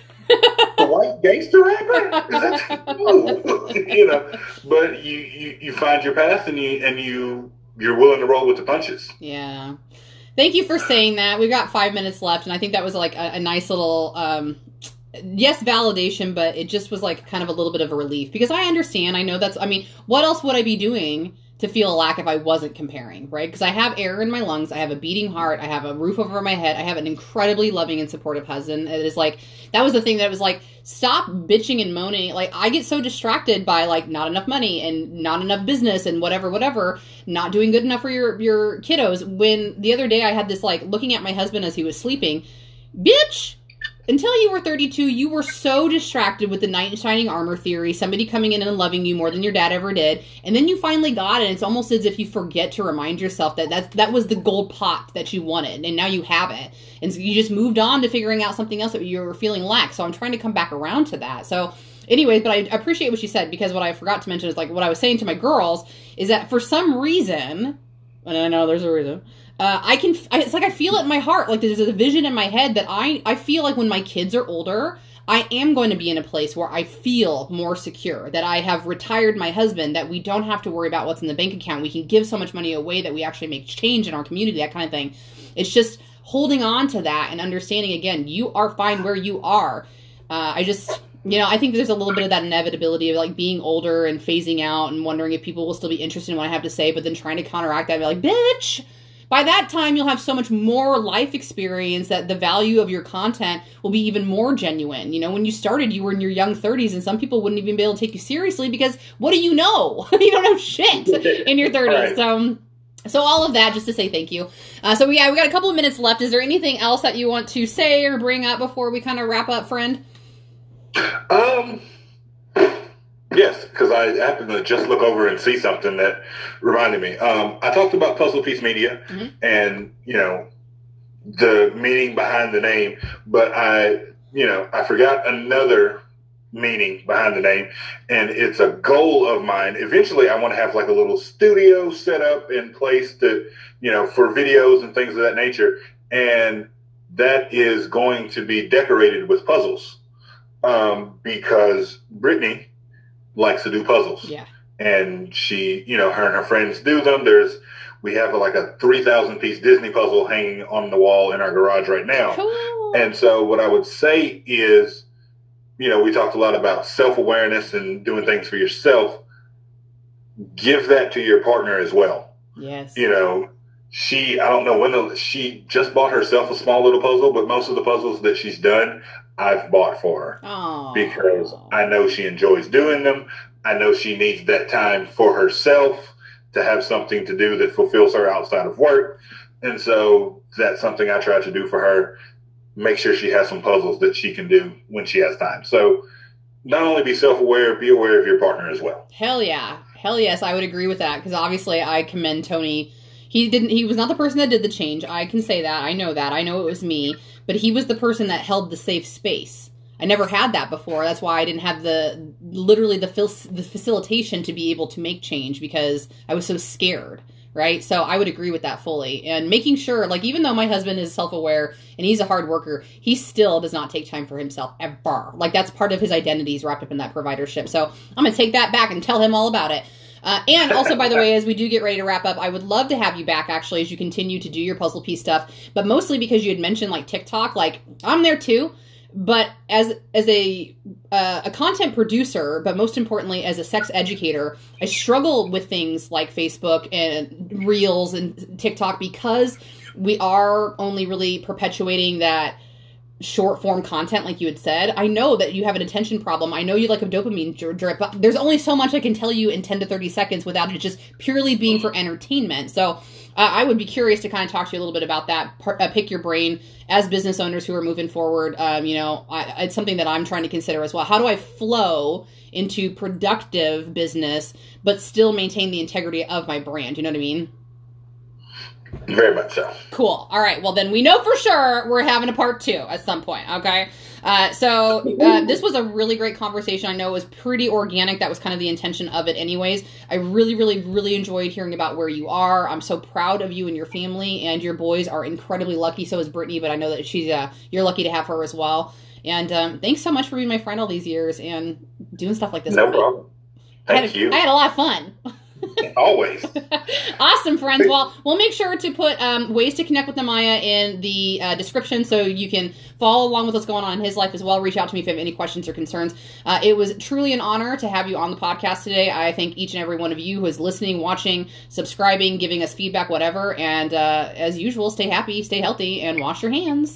the white gangster rapper? Is that no. you know? But you, you you find your path and you and you you're willing to roll with the punches. Yeah. Thank you for saying that. We've got five minutes left, and I think that was like a, a nice little, um, yes, validation, but it just was like kind of a little bit of a relief because I understand. I know that's, I mean, what else would I be doing to feel a lack if I wasn't comparing, right? Because I have air in my lungs, I have a beating heart, I have a roof over my head, I have an incredibly loving and supportive husband. It is like, that was the thing that was like, stop bitching and moaning. Like, I get so distracted by like not enough money and not enough business and whatever, whatever, not doing good enough for your, your kiddos. When the other day I had this like looking at my husband as he was sleeping, bitch, until you were 32, you were so distracted with the knight in shining armor theory, somebody coming in and loving you more than your dad ever did, and then you finally got it. It's almost as if you forget to remind yourself that that that was the gold pot that you wanted, and now you have it, and so you just moved on to figuring out something else that you were feeling lack. So I'm trying to come back around to that. So. Anyways, but I appreciate what she said because what I forgot to mention is like what I was saying to my girls is that for some reason, and I know there's a reason, uh, I can. I, it's like I feel it in my heart. Like there's a vision in my head that I. I feel like when my kids are older, I am going to be in a place where I feel more secure. That I have retired my husband. That we don't have to worry about what's in the bank account. We can give so much money away that we actually make change in our community. That kind of thing. It's just holding on to that and understanding. Again, you are fine where you are. Uh, I just. You know, I think there's a little bit of that inevitability of like being older and phasing out and wondering if people will still be interested in what I have to say, but then trying to counteract that and be like, bitch, by that time you'll have so much more life experience that the value of your content will be even more genuine. You know when you started you were in your young 30s and some people wouldn't even be able to take you seriously because what do you know? You don't know shit in your 30s Right. so so all of that just to say thank you. Uh, so yeah we got a couple of minutes left. Is there anything else that you want to say or bring up before we kind of wrap up friend? Um, yes, because I happened to just look over and see something that reminded me. Um, I talked about Puzzle Piece Media Mhm. and you know the meaning behind the name, but I, you know, I forgot another meaning behind the name, and it's a goal of mine. Eventually, I want to have like a little studio set up in place to, you know, for videos and things of that nature, and that is going to be decorated with puzzles um, because Brittany likes to do puzzles, yeah and she, you know, her and her friends do them. There's we have like a three thousand piece Disney puzzle hanging on the wall in our garage right now. cool And so what I would say is, you know, we talked a lot about self awareness and doing things for yourself. Give that to your partner as well. yes You know, she I don't know when the, she just bought herself a small little puzzle, but most of the puzzles that she's done, I've bought for her Aw. because I know she enjoys doing them. I know she needs that time for herself to have something to do that fulfills her outside of work. And so that's something I try to do for her. Make sure she has some puzzles that she can do when she has time. So not only be self aware, be aware of your partner as well. Hell yeah. Hell yes, I would agree with that because obviously I commend Tony. He didn't he was not the person that did the change. I can say that. I know that. I know it was me, but he was the person that held the safe space. I never had that before. That's why I didn't have the literally the fil- the facilitation to be able to make change because I was so scared, right? So I would agree with that fully. And making sure like even though my husband is self-aware and he's a hard worker, he still does not take time for himself ever. Like that's part of his identity is wrapped up in that providership. So I'm going to take that back and tell him all about it. Uh, and also, by the way, as we do get ready to wrap up, I would love to have you back actually as you continue to do your puzzle piece stuff, but mostly because you had mentioned like TikTok. Like I'm there too, but as as a uh, a content producer, but most importantly as a sex educator, I struggle with things like Facebook and Reels and TikTok because we are only really perpetuating that short form content like you had said. I know that you have an attention problem. I know you like a dopamine drip but there's only so much i can tell you in 10 to 30 seconds without it just purely being for entertainment. So uh, i would be curious to kind of talk to you a little bit about that par- uh, pick your brain as business owners who are moving forward. Um, you know I, it's something that i'm trying to consider as well. How do i flow into productive business but still maintain the integrity of my brand? You know what i mean Very much so. Cool. All right. Well, then we know for sure we're having a part two at some point. Okay. Uh, so uh, this was a really great conversation. I know it was pretty organic. That was kind of the intention of it, anyways. I really, really, really enjoyed hearing about where you are. I'm so proud of you and your family, and your boys are incredibly lucky. So is Brittany, but I know that she's uh, you're lucky to have her as well. And um, thanks so much for being my friend all these years and doing stuff like this. No problem. Thank I had, you. I had a lot of fun. Always. awesome, friends. Well, we'll make sure to put um, ways to connect with Namiah in the uh, description so you can follow along with what's going on in his life as well. Reach out to me if you have any questions or concerns. Uh, it was truly an honor to have you on the podcast today. I thank each and every one of you who is listening, watching, subscribing, giving us feedback, whatever. And uh, as usual, stay happy, stay healthy, and wash your hands.